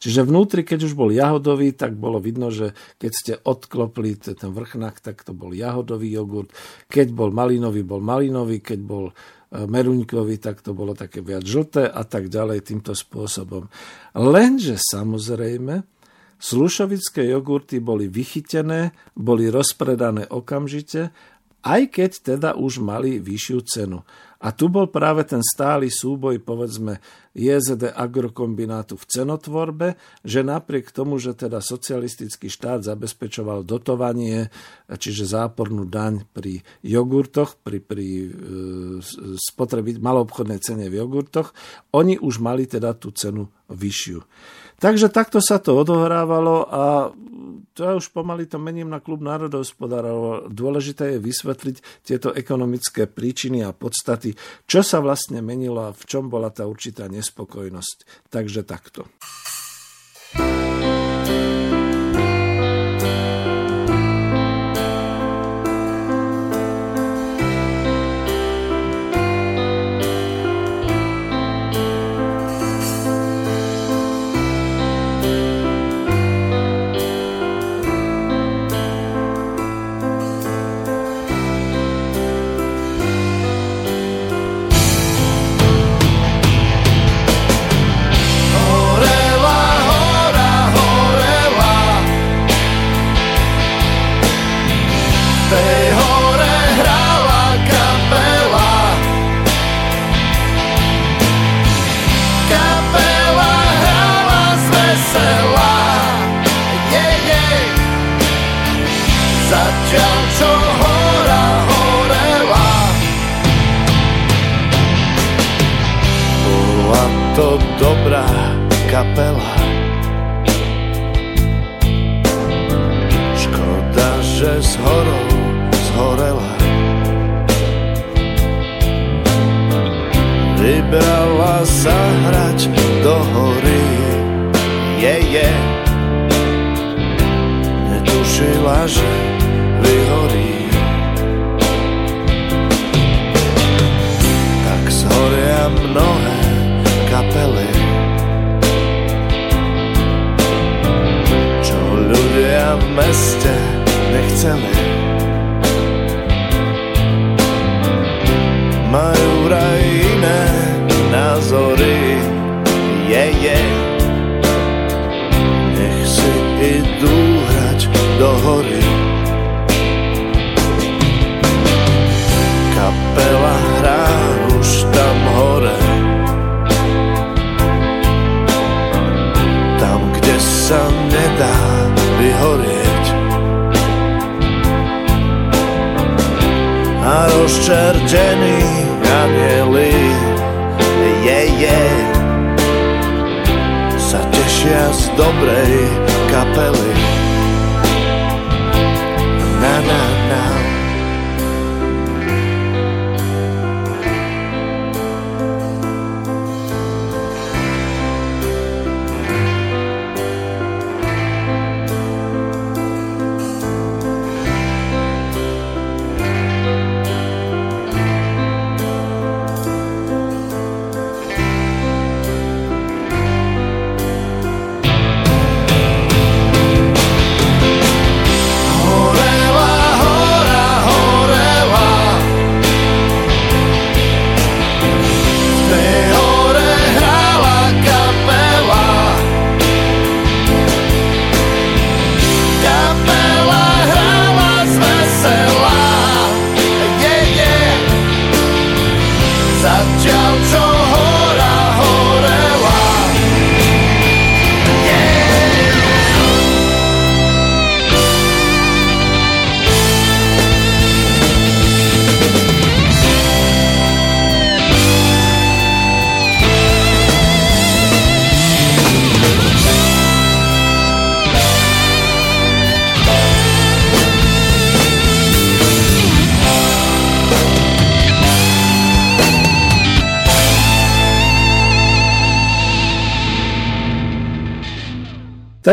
Čiže vnútri, keď už bol jahodový, tak bolo vidno, že keď ste odklopli ten vrchnák, tak to bol jahodový jogurt. Keď bol malinový, bol malinový. Keď bol e, meruňkový, tak to bolo také viac žlté a tak ďalej týmto spôsobom. Lenže samozrejme, slušovické jogurty boli vychytené, boli rozpredané okamžite aj keď teda už mali vyššiu cenu. A tu bol práve ten stály súboj, povedzme, JZD agrokombinátu v cenotvorbe, že napriek tomu, že teda socialistický štát zabezpečoval dotovanie, čiže zápornú daň pri jogurtoch, pri, pri e, spotrebi, maloobchodnej cene v jogurtoch, oni už mali teda tú cenu vyššiu. Takže takto sa to odohrávalo a to ja už pomaly to mením na klub národohospodárov. Dôležité je vysvetliť tieto ekonomické príčiny a podstaty, čo sa vlastne menilo a v čom bola tá určitá nespokojnosť. Takže takto.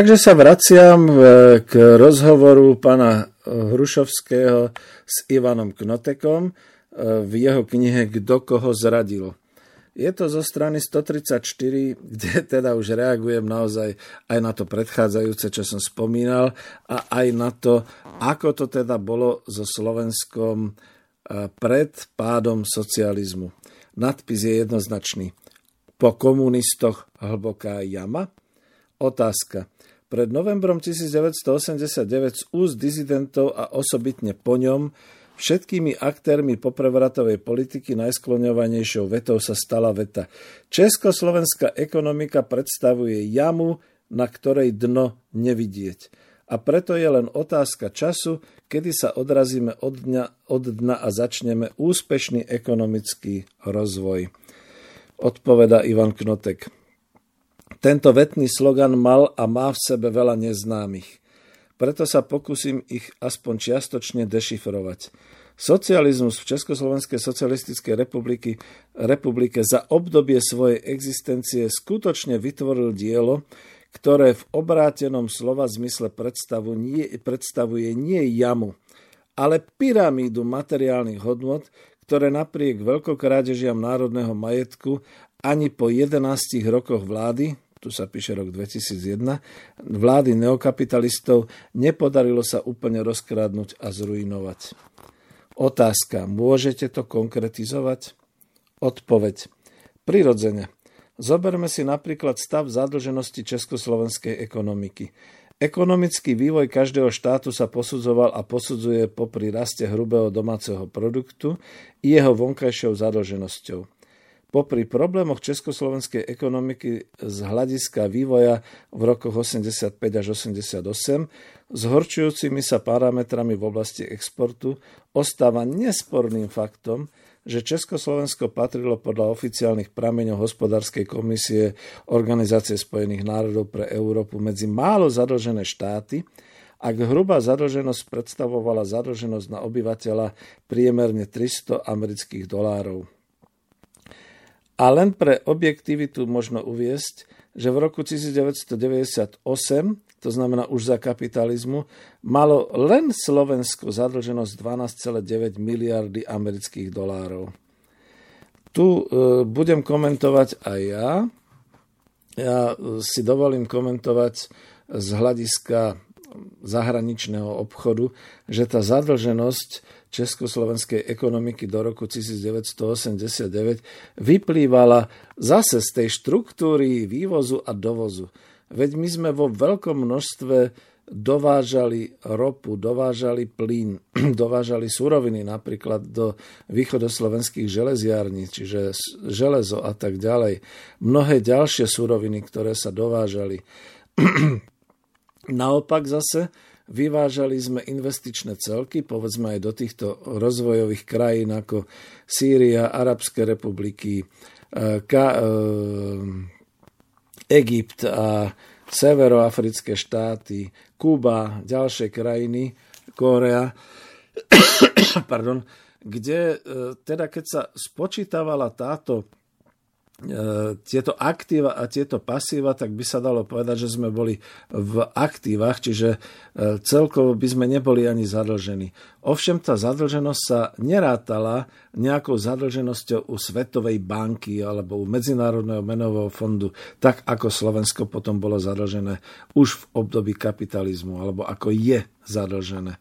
Takže sa vraciam e, k rozhovoru pána e, Hrušovského s Ivanom Knotekom e, v jeho knihe Kto koho zradil. Je to zo strany 134, kde teda už reagujem naozaj aj na to predchádzajúce, čo som spomínal, a aj na to, ako to teda bolo so Slovenskom pred pádom socializmu. Nadpis je jednoznačný. Po komunistoch hlboká jama? Otázka. Pred novembrom 1989 z úst dizidentov a osobitne po ňom všetkými aktérmi poprevratovej politiky najskloňovanejšou vetou sa stala veta. Československá ekonomika predstavuje jamu, na ktorej dno nevidieť. A preto je len otázka času, kedy sa odrazíme od dňa, od dna a začneme úspešný ekonomický rozvoj. Odpoveda Ivan Knotek. Tento vetný slogan mal a má v sebe veľa neznámych. Preto sa pokúsim ich aspoň čiastočne dešifrovať. Socializmus v Československej socialistickej republiky, republike za obdobie svojej existencie skutočne vytvoril dielo, ktoré v obrátenom slova zmysle predstavu nie, predstavuje nie jamu, ale pyramídu materiálnych hodnot, ktoré napriek veľkokrádežiam národného majetku ani po 11 rokoch vlády, tu sa píše rok 2001, vlády neokapitalistov nepodarilo sa úplne rozkrádnuť a zrujnovať. Otázka, môžete to konkretizovať? Odpoveď. Prirodzene. Zoberme si napríklad stav zadlženosti československej ekonomiky. Ekonomický vývoj každého štátu sa posudzoval a posudzuje popri raste hrubého domáceho produktu i jeho vonkajšou zadlženosťou. Popri problémoch československej ekonomiky z hľadiska vývoja v rokoch 85 až 88 s horčujúcimi sa parametrami v oblasti exportu ostáva nesporným faktom, že Československo patrilo podľa oficiálnych prameňov hospodárskej komisie Organizácie spojených národov pre Európu medzi málo zadlžené štáty, ak hrubá zadlženosť predstavovala zadlženosť na obyvateľa priemerne 300 amerických dolárov. A len pre objektivitu možno uviesť, že v roku 1998, to znamená už za kapitalizmu, malo len Slovensko zadlženosť 12,9 miliardy amerických dolárov. Tu e, budem komentovať aj ja. Ja si dovolím komentovať z hľadiska zahraničného obchodu, že tá zadlženosť československej ekonomiky do roku 1989 vyplývala zase z tej štruktúry vývozu a dovozu. Veď my sme vo veľkom množstve dovážali ropu, dovážali plyn, dovážali suroviny napríklad do východoslovenských železiarní, čiže železo a tak ďalej. Mnohé ďalšie suroviny, ktoré sa dovážali. Naopak zase vyvážali sme investičné celky, povedzme aj do týchto rozvojových krajín ako Sýria, Arabské republiky, Ka- eh, Egypt a severoafrické štáty, Kuba, ďalšie krajiny, Korea, pardon, kde eh, teda keď sa spočítavala táto E, tieto aktíva a tieto pasíva, tak by sa dalo povedať, že sme boli v aktívach, čiže e, celkovo by sme neboli ani zadlžení. Ovšem tá zadlženosť sa nerátala nejakou zadlženosťou u Svetovej banky alebo u Medzinárodného menového fondu, tak ako Slovensko potom bolo zadlžené už v období kapitalizmu, alebo ako je zadlžené.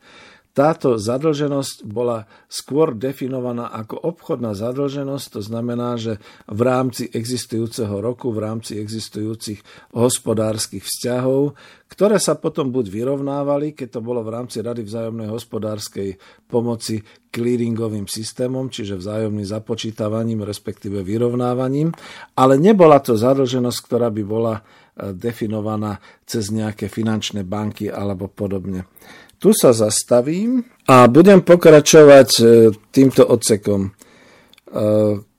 Táto zadlženosť bola skôr definovaná ako obchodná zadlženosť, to znamená, že v rámci existujúceho roku, v rámci existujúcich hospodárskych vzťahov, ktoré sa potom buď vyrovnávali, keď to bolo v rámci Rady vzájomnej hospodárskej pomoci clearingovým systémom, čiže vzájomným započítavaním, respektíve vyrovnávaním, ale nebola to zadlženosť, ktorá by bola eh, definovaná cez nejaké finančné banky alebo podobne. Tu sa zastavím a budem pokračovať e, týmto odsekom. E,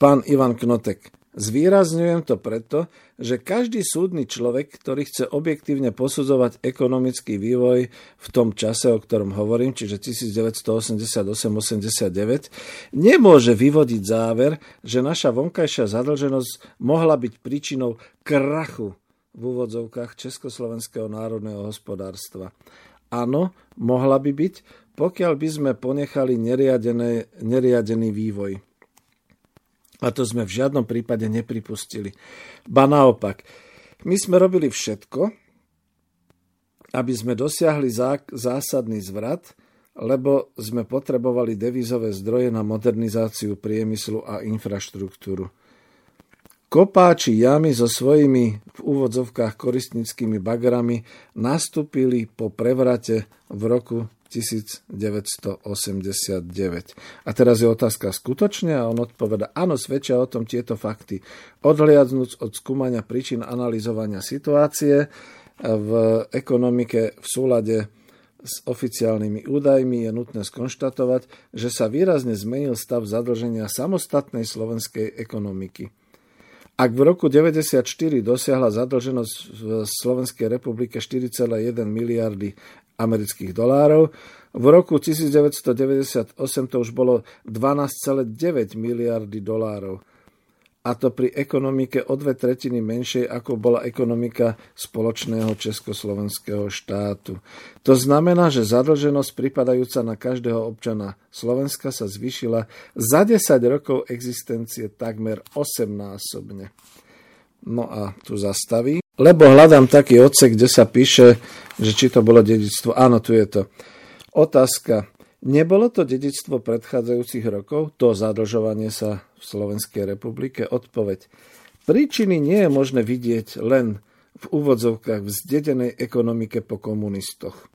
pán Ivan Knotek. Zvýrazňujem to preto, že každý súdny človek, ktorý chce objektívne posudzovať ekonomický vývoj v tom čase, o ktorom hovorím, čiže 1988-89, nemôže vyvodiť záver, že naša vonkajšia zadlženosť mohla byť príčinou krachu v úvodzovkách Československého národného hospodárstva. Áno, mohla by byť, pokiaľ by sme ponechali neriadený vývoj. A to sme v žiadnom prípade nepripustili. Ba naopak, my sme robili všetko, aby sme dosiahli zásadný zvrat, lebo sme potrebovali devizové zdroje na modernizáciu priemyslu a infraštruktúru. Kopáči jamy so svojimi v úvodzovkách koristnickými bagrami nastúpili po prevrate v roku 1989. A teraz je otázka skutočne a on odpoveda, áno, svedčia o tom tieto fakty. Odhliadnúc od skúmania príčin analyzovania situácie v ekonomike v súlade s oficiálnymi údajmi je nutné skonštatovať, že sa výrazne zmenil stav zadlženia samostatnej slovenskej ekonomiky. Ak v roku 1994 dosiahla zadlženosť v Slovenskej republike 4,1 miliardy amerických dolárov, v roku 1998 to už bolo 12,9 miliardy dolárov a to pri ekonomike o dve tretiny menšej, ako bola ekonomika spoločného československého štátu. To znamená, že zadlženosť pripadajúca na každého občana Slovenska sa zvýšila za 10 rokov existencie takmer 8-násobne. No a tu zastaví. Lebo hľadám taký odsek, kde sa píše, že či to bolo dedictvo. Áno, tu je to. Otázka. Nebolo to dedictvo predchádzajúcich rokov, to zadlžovanie sa v Slovenskej republike? Odpoveď. Príčiny nie je možné vidieť len v úvodzovkách v zdedenej ekonomike po komunistoch.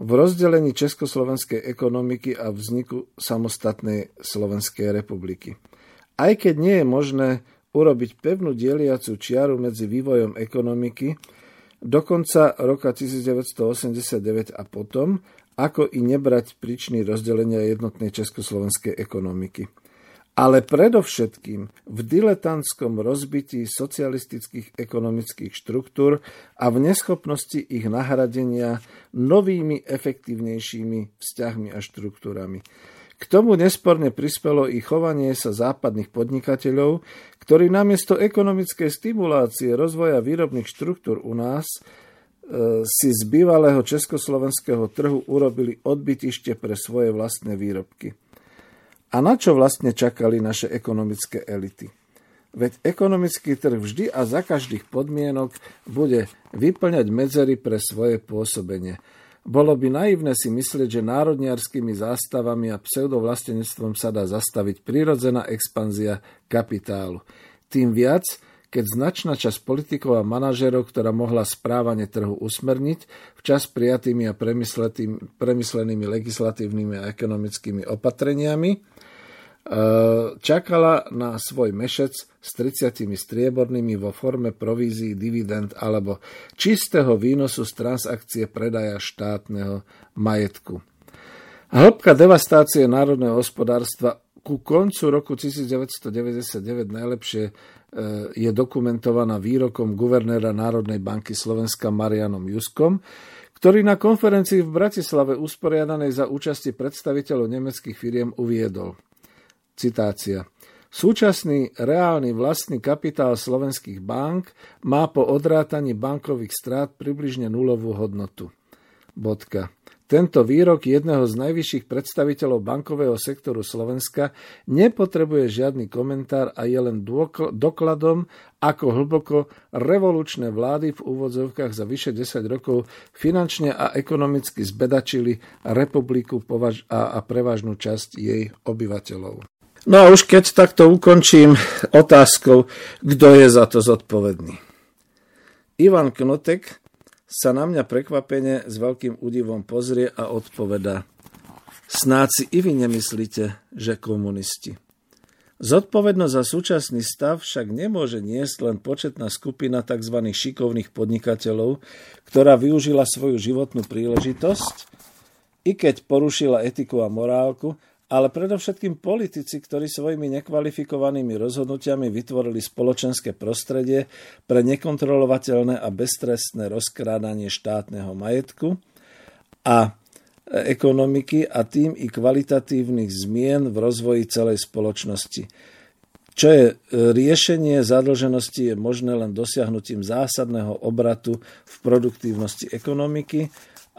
V rozdelení československej ekonomiky a vzniku samostatnej Slovenskej republiky. Aj keď nie je možné urobiť pevnú dieliacu čiaru medzi vývojom ekonomiky do konca roka 1989 a potom, ako i nebrať príčiny rozdelenia jednotnej československej ekonomiky. Ale predovšetkým v diletantskom rozbití socialistických ekonomických štruktúr a v neschopnosti ich nahradenia novými efektívnejšími vzťahmi a štruktúrami. K tomu nesporne prispelo i chovanie sa západných podnikateľov, ktorí namiesto ekonomickej stimulácie rozvoja výrobných štruktúr u nás e, si z bývalého československého trhu urobili odbytište pre svoje vlastné výrobky. A na čo vlastne čakali naše ekonomické elity? Veď ekonomický trh vždy a za každých podmienok bude vyplňať medzery pre svoje pôsobenie. Bolo by naivné si myslieť, že národniarskými zástavami a pseudovlastenectvom sa dá zastaviť prirodzená expanzia kapitálu. Tým viac, keď značná časť politikov a manažerov, ktorá mohla správanie trhu usmerniť, včas prijatými a premyslenými legislatívnymi a ekonomickými opatreniami, Ehm, čakala na svoj mešec s 30 striebornými vo forme provízií, dividend alebo čistého výnosu z transakcie predaja štátneho majetku. Hĺbka devastácie národného hospodárstva ku koncu roku 1999 najlepšie je dokumentovaná výrokom guvernéra Národnej banky Slovenska Marianom Juskom, ktorý na konferencii v Bratislave usporiadanej za účasti predstaviteľov nemeckých firiem uviedol – Citácia. Súčasný reálny vlastný kapitál slovenských bank má po odrátaní bankových strát približne nulovú hodnotu. Bodka. Tento výrok jedného z najvyšších predstaviteľov bankového sektoru Slovenska nepotrebuje žiadny komentár a je len dokladom, ako hlboko revolučné vlády v úvodzovkách za vyše 10 rokov finančne a ekonomicky zbedačili republiku a prevažnú časť jej obyvateľov. No a už keď takto ukončím otázkou, kto je za to zodpovedný. Ivan Knotek sa na mňa prekvapene s veľkým údivom pozrie a odpoveda. Snáci i vy nemyslíte, že komunisti. Zodpovednosť za súčasný stav však nemôže niesť len početná skupina tzv. šikovných podnikateľov, ktorá využila svoju životnú príležitosť, i keď porušila etiku a morálku, ale predovšetkým politici, ktorí svojimi nekvalifikovanými rozhodnutiami vytvorili spoločenské prostredie pre nekontrolovateľné a beztrestné rozkrádanie štátneho majetku a ekonomiky a tým i kvalitatívnych zmien v rozvoji celej spoločnosti. Čo je e, riešenie zadlženosti je možné len dosiahnutím zásadného obratu v produktívnosti ekonomiky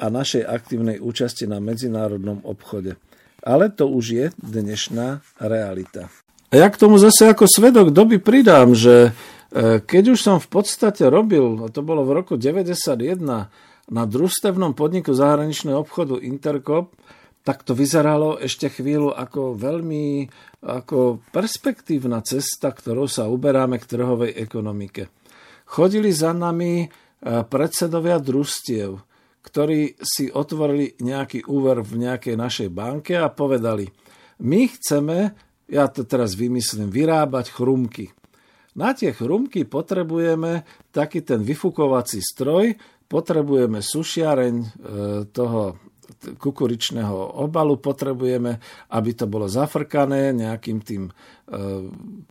a našej aktívnej účasti na medzinárodnom obchode. Ale to už je dnešná realita. A ja k tomu zase ako svedok doby pridám, že e, keď už som v podstate robil, to bolo v roku 91, na družstevnom podniku zahraničného obchodu Intercop, tak to vyzeralo ešte chvíľu ako veľmi ako perspektívna cesta, ktorou sa uberáme k trhovej ekonomike. Chodili za nami e, predsedovia družstiev, ktorí si otvorili nejaký úver v nejakej našej banke a povedali, my chceme, ja to teraz vymyslím, vyrábať chrumky. Na tie chrumky potrebujeme taký ten vyfukovací stroj, potrebujeme sušiareň e, toho kukuričného obalu, potrebujeme, aby to bolo zafrkané nejakým tým e,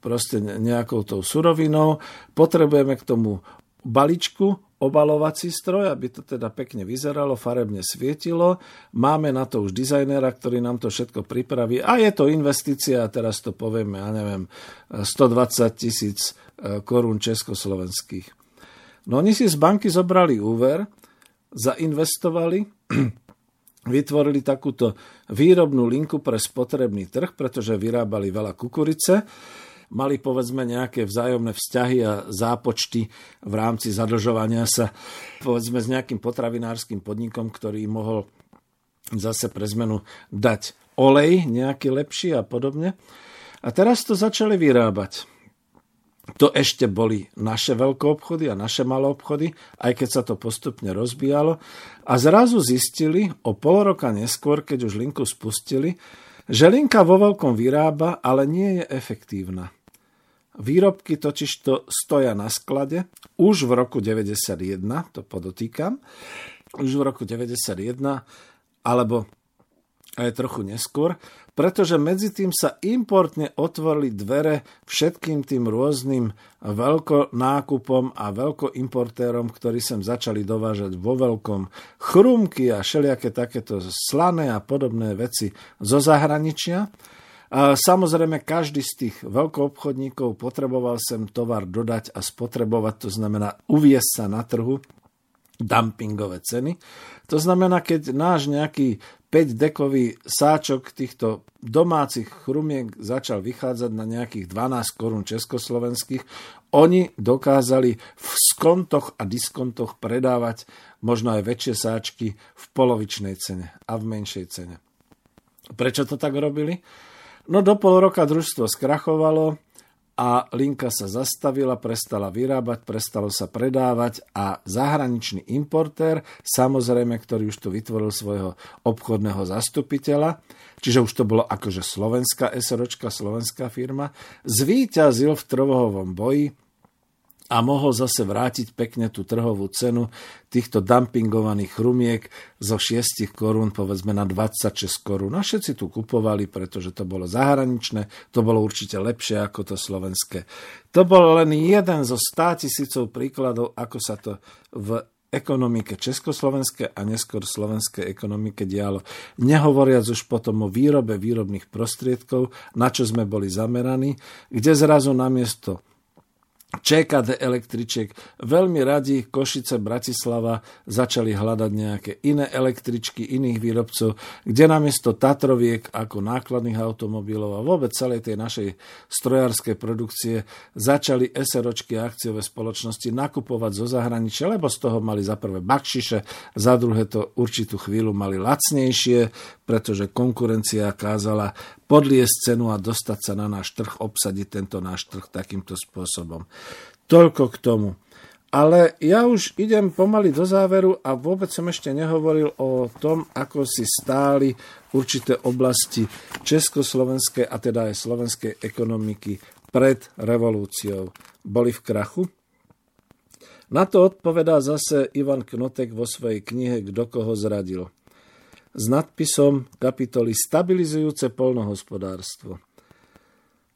proste nejakou tou surovinou, potrebujeme k tomu baličku, obalovací stroj, aby to teda pekne vyzeralo, farebne svietilo. Máme na to už dizajnera, ktorý nám to všetko pripraví. A je to investícia, teraz to povieme, ja neviem, 120 tisíc e, korún československých. No oni si z banky zobrali úver, zainvestovali, vytvorili takúto výrobnú linku pre spotrebný trh, pretože vyrábali veľa kukurice mali povedzme nejaké vzájomné vzťahy a zápočty v rámci zadlžovania sa povedzme s nejakým potravinárskym podnikom, ktorý mohol zase pre zmenu dať olej nejaký lepší a podobne. A teraz to začali vyrábať. To ešte boli naše veľké obchody a naše malé obchody, aj keď sa to postupne rozbíjalo. A zrazu zistili o pol roka neskôr, keď už linku spustili, že linka vo veľkom vyrába, ale nie je efektívna. Výrobky totiž to stoja na sklade už v roku 91, to podotýkam, už v roku 91, alebo aj trochu neskôr, pretože medzi tým sa importne otvorili dvere všetkým tým rôznym veľkonákupom a veľkoimportérom, ktorí sem začali dovážať vo veľkom chrumky a všelijaké takéto slané a podobné veci zo zahraničia. Samozrejme, každý z tých veľkoobchodníkov potreboval sem tovar dodať a spotrebovať, to znamená uviesť sa na trhu dumpingové ceny. To znamená, keď náš nejaký 5-dekový sáčok týchto domácich chrumiek začal vychádzať na nejakých 12 korún československých, oni dokázali v skontoch a diskontoch predávať možno aj väčšie sáčky v polovičnej cene a v menšej cene. Prečo to tak robili? No do pol roka družstvo skrachovalo, a linka sa zastavila, prestala vyrábať, prestalo sa predávať a zahraničný importér, samozrejme, ktorý už tu vytvoril svojho obchodného zastupiteľa, čiže už to bolo akože slovenská SROčka, slovenská firma, zvíťazil v trhovom boji a mohol zase vrátiť pekne tú trhovú cenu týchto dumpingovaných rumiek zo 6 korún povedzme na 26 korún. A všetci tu kupovali, pretože to bolo zahraničné, to bolo určite lepšie ako to slovenské. To bol len jeden zo 100 tisícov príkladov, ako sa to v ekonomike československej a neskôr slovenskej ekonomike dialo. Nehovoriac už potom o výrobe výrobných prostriedkov, na čo sme boli zameraní, kde zrazu namiesto ČKD električiek. Veľmi radi Košice, Bratislava začali hľadať nejaké iné električky iných výrobcov, kde namiesto Tatroviek ako nákladných automobilov a vôbec celej tej našej strojárskej produkcie začali SROčky a akciové spoločnosti nakupovať zo zahraničia, lebo z toho mali za prvé bakšiše, za druhé to určitú chvíľu mali lacnejšie, pretože konkurencia kázala podliesť cenu a dostať sa na náš trh, obsadiť tento náš trh takýmto spôsobom. Toľko k tomu. Ale ja už idem pomaly do záveru a vôbec som ešte nehovoril o tom, ako si stáli určité oblasti československej a teda aj slovenskej ekonomiky pred revolúciou. Boli v krachu? Na to odpovedá zase Ivan Knotek vo svojej knihe Kto koho zradil s nadpisom kapitoly Stabilizujúce polnohospodárstvo.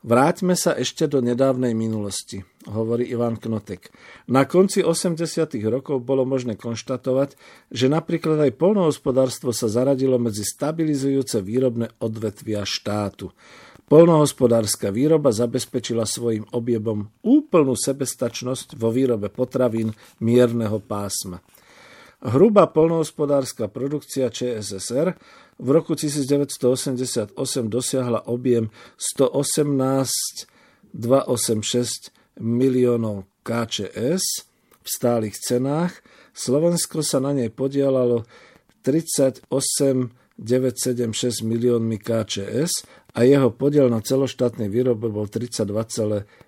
Vráťme sa ešte do nedávnej minulosti, hovorí Ivan Knotek. Na konci 80. rokov bolo možné konštatovať, že napríklad aj polnohospodárstvo sa zaradilo medzi stabilizujúce výrobné odvetvia štátu. Polnohospodárska výroba zabezpečila svojim objemom úplnú sebestačnosť vo výrobe potravín mierneho pásma. Hrubá polnohospodárska produkcia ČSSR v roku 1988 dosiahla objem 118 286 miliónov KČS v stálych cenách. Slovensko sa na nej podielalo 38 976 miliónmi KČS a jeho podiel na celoštátnej výrobe bol 32, 9%.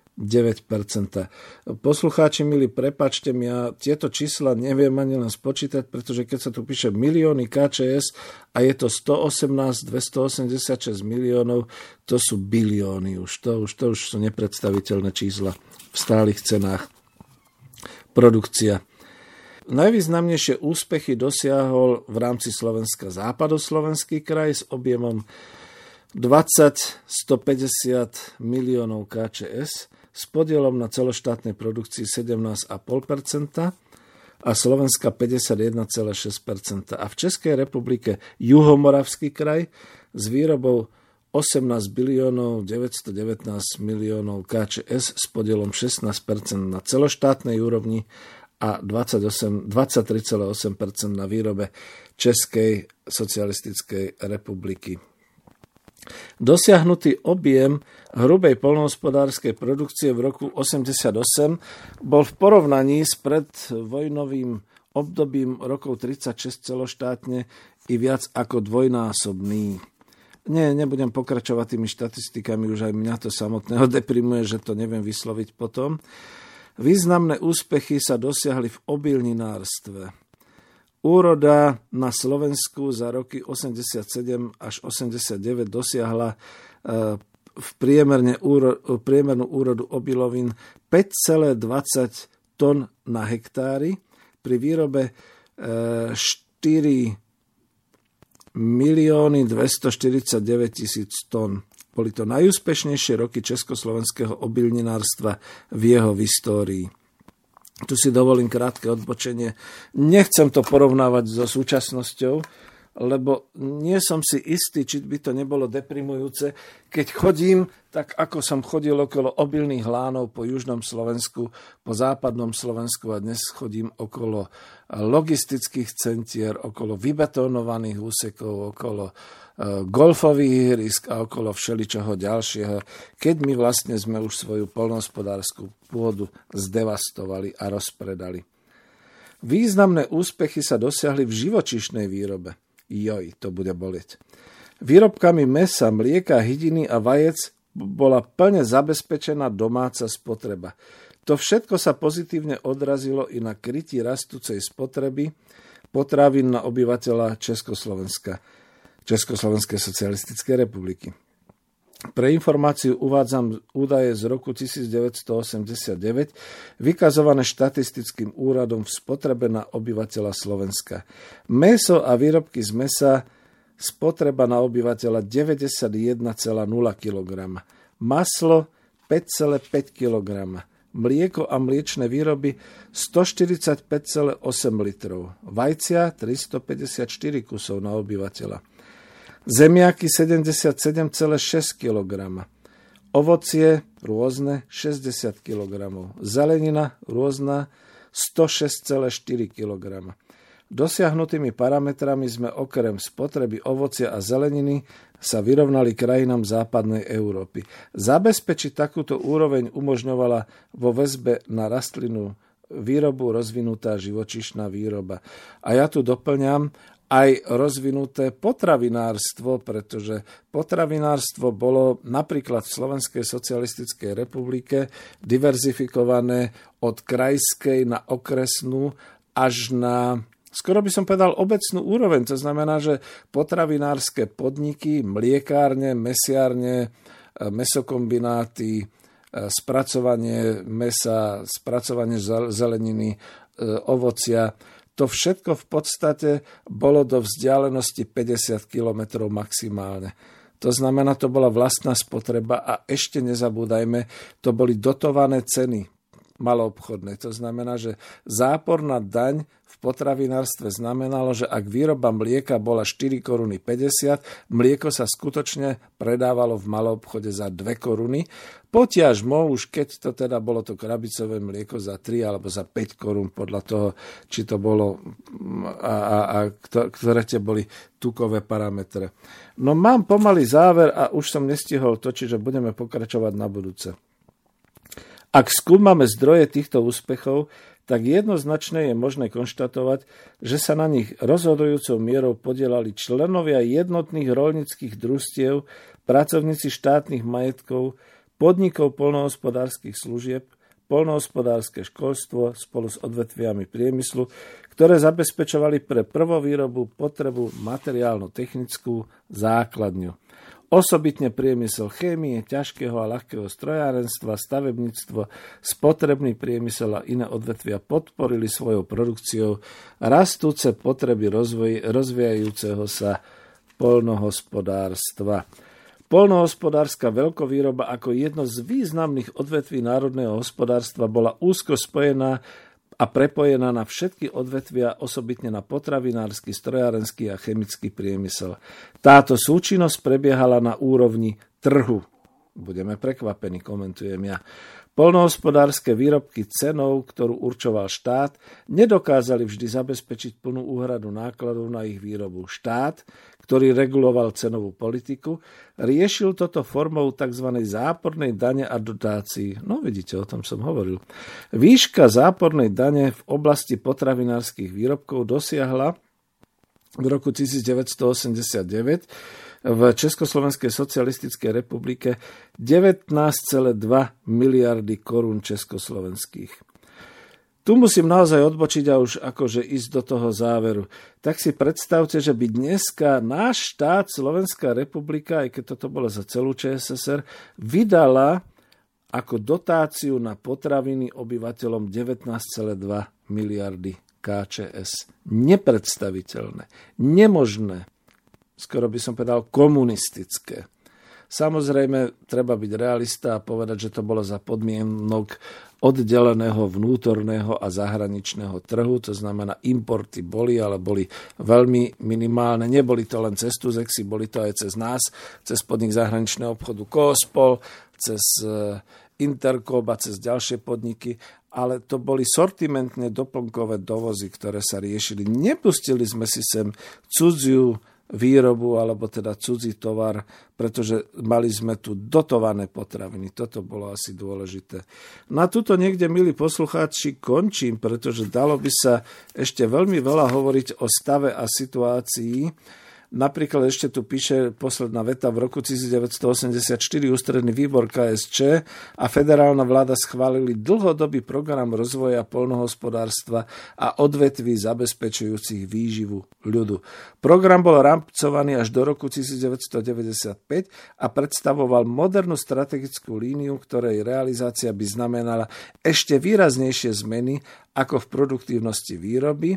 Poslucháči, milí, prepačte mi, ja tieto čísla neviem ani len spočítať, pretože keď sa tu píše milióny KČS a je to 118, 286 miliónov, to sú bilióny už. To už, to už sú nepredstaviteľné čísla v stálych cenách. Produkcia. Najvýznamnejšie úspechy dosiahol v rámci Slovenska západoslovenský kraj s objemom 20 150 miliónov KČS s podielom na celoštátnej produkcii 17,5% a Slovenska 51,6%. A v Českej republike Juhomoravský kraj s výrobou 18 biliónov 919 miliónov KČS s podielom 16% na celoštátnej úrovni a 23,8% na výrobe Českej socialistickej republiky. Dosiahnutý objem hrubej polnohospodárskej produkcie v roku 88 bol v porovnaní s predvojnovým obdobím rokov 36 celoštátne i viac ako dvojnásobný. Nie, nebudem pokračovať tými štatistikami, už aj mňa to samotného deprimuje, že to neviem vysloviť potom. Významné úspechy sa dosiahli v obilninárstve. Úroda na Slovensku za roky 87 až 89 dosiahla eh, v priemerne priemernú úrodu obilovín 5,20 tón na hektári pri výrobe 4 eh, milióny 249 tisíc tón. Boli to najúspešnejšie roky československého obilninárstva v jeho histórii. Tu si dovolím krátke odbočenie. Nechcem to porovnávať so súčasnosťou, lebo nie som si istý, či by to nebolo deprimujúce, keď chodím, tak ako som chodil okolo obilných lánov po južnom Slovensku, po západnom Slovensku a dnes chodím okolo logistických centier, okolo vybetonovaných úsekov, okolo e, golfových ihrisk a okolo všeličoho ďalšieho, keď my vlastne sme už svoju polnohospodárskú pôdu zdevastovali a rozpredali. Významné úspechy sa dosiahli v živočišnej výrobe – Joj, to bude boleť. Výrobkami mesa, mlieka, hydiny a vajec bola plne zabezpečená domáca spotreba. To všetko sa pozitívne odrazilo i na krytí rastúcej spotreby potravín na obyvateľa Československa, Československej socialistickej republiky. Pre informáciu uvádzam údaje z roku 1989, vykazované štatistickým úradom v spotrebe na obyvateľa Slovenska. Meso a výrobky z mesa spotreba na obyvateľa 91,0 kg. Maslo 5,5 kg. Mlieko a mliečne výroby 145,8 litrov. Vajcia 354 kusov na obyvateľa Zemiaky 77,6 kg. Ovocie rôzne 60 kg. Zelenina rôzna 106,4 kg. Dosiahnutými parametrami sme okrem spotreby ovocia a zeleniny sa vyrovnali krajinám západnej Európy. Zabezpečiť takúto úroveň umožňovala vo väzbe na rastlinu výrobu rozvinutá živočišná výroba. A ja tu doplňam, aj rozvinuté potravinárstvo, pretože potravinárstvo bolo napríklad v Slovenskej socialistickej republike diverzifikované od krajskej na okresnú až na skoro by som povedal obecnú úroveň. To znamená, že potravinárske podniky, mliekárne, mesiárne, mesokombináty, spracovanie mesa, spracovanie zeleniny, ovocia, to všetko v podstate bolo do vzdialenosti 50 km maximálne. To znamená, to bola vlastná spotreba a ešte nezabúdajme, to boli dotované ceny maloobchodné. To znamená, že záporná daň v potravinárstve znamenalo, že ak výroba mlieka bola 4 koruny 50, mlieko sa skutočne predávalo v maloobchode za 2 koruny. Potiažmo už keď to teda bolo to krabicové mlieko za 3 alebo za 5 korún podľa toho, či to bolo a, a, a ktoré tie boli tukové parametre. No mám pomalý záver a už som nestihol to, čiže budeme pokračovať na budúce. Ak skúmame zdroje týchto úspechov, tak jednoznačne je možné konštatovať, že sa na nich rozhodujúcou mierou podielali členovia jednotných rolnických družstiev, pracovníci štátnych majetkov, podnikov polnohospodárskych služieb, polnohospodárske školstvo spolu s odvetviami priemyslu, ktoré zabezpečovali pre prvovýrobu potrebu materiálno-technickú základňu. Osobitne priemysel chémie, ťažkého a ľahkého strojárenstva, stavebníctvo, spotrebný priemysel a iné odvetvia podporili svojou produkciou rastúce potreby rozvoj, rozvíjajúceho sa polnohospodárstva. Polnohospodárska veľkovýroba ako jedno z významných odvetví národného hospodárstva bola úzko spojená a prepojená na všetky odvetvia, osobitne na potravinársky, strojárenský a chemický priemysel. Táto súčinnosť prebiehala na úrovni trhu. Budeme prekvapení, komentujem ja. Polnohospodárske výrobky cenou, ktorú určoval štát, nedokázali vždy zabezpečiť plnú úhradu nákladov na ich výrobu. Štát, ktorý reguloval cenovú politiku, riešil toto formou tzv. zápornej dane a dotácií. No vidíte, o tom som hovoril. Výška zápornej dane v oblasti potravinárskych výrobkov dosiahla v roku 1989 v Československej socialistickej republike 19,2 miliardy korún československých. Tu musím naozaj odbočiť a už akože ísť do toho záveru. Tak si predstavte, že by dneska náš štát, Slovenská republika, aj keď toto bolo za celú ČSSR, vydala ako dotáciu na potraviny obyvateľom 19,2 miliardy KČS. Nepredstaviteľné, nemožné. Skoro by som povedal komunistické. Samozrejme, treba byť realista a povedať, že to bolo za podmienok oddeleného vnútorného a zahraničného trhu, to znamená importy boli, ale boli veľmi minimálne. Neboli to len cez Tuzexy, boli to aj cez nás, cez podnik zahraničného obchodu Koospol, cez e, Interkob a cez ďalšie podniky, ale to boli sortimentne doplnkové dovozy, ktoré sa riešili. Nepustili sme si sem cudziu výrobu alebo teda cudzí tovar, pretože mali sme tu dotované potraviny. Toto bolo asi dôležité. Na tuto niekde, milí poslucháči, končím, pretože dalo by sa ešte veľmi veľa hovoriť o stave a situácii, Napríklad ešte tu píše posledná veta, v roku 1984 ústredný výbor KSČ a federálna vláda schválili dlhodobý program rozvoja polnohospodárstva a odvetví zabezpečujúcich výživu ľudu. Program bol rámcovaný až do roku 1995 a predstavoval modernú strategickú líniu, ktorej realizácia by znamenala ešte výraznejšie zmeny ako v produktívnosti výroby,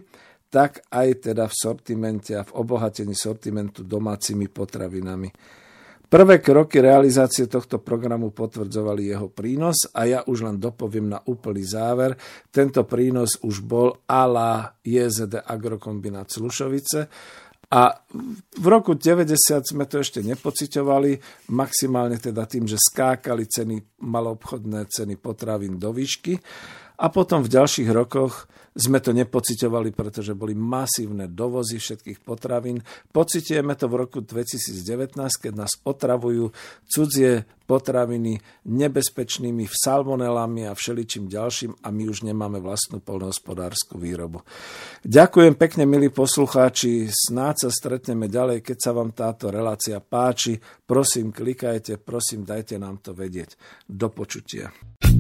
tak aj teda v sortimente a v obohatení sortimentu domácimi potravinami. Prvé kroky realizácie tohto programu potvrdzovali jeho prínos a ja už len dopoviem na úplný záver. Tento prínos už bol ala JZD Agrokombinát Slušovice a v roku 90 sme to ešte nepociťovali, maximálne teda tým, že skákali ceny, maloobchodné ceny potravín do výšky. A potom v ďalších rokoch sme to nepocitovali, pretože boli masívne dovozy všetkých potravín. Pocitujeme to v roku 2019, keď nás otravujú cudzie potraviny nebezpečnými salmonelami a všeličím ďalším a my už nemáme vlastnú polnohospodárskú výrobu. Ďakujem pekne, milí poslucháči. Snáď sa stretneme ďalej, keď sa vám táto relácia páči. Prosím, klikajte, prosím, dajte nám to vedieť. Do počutia.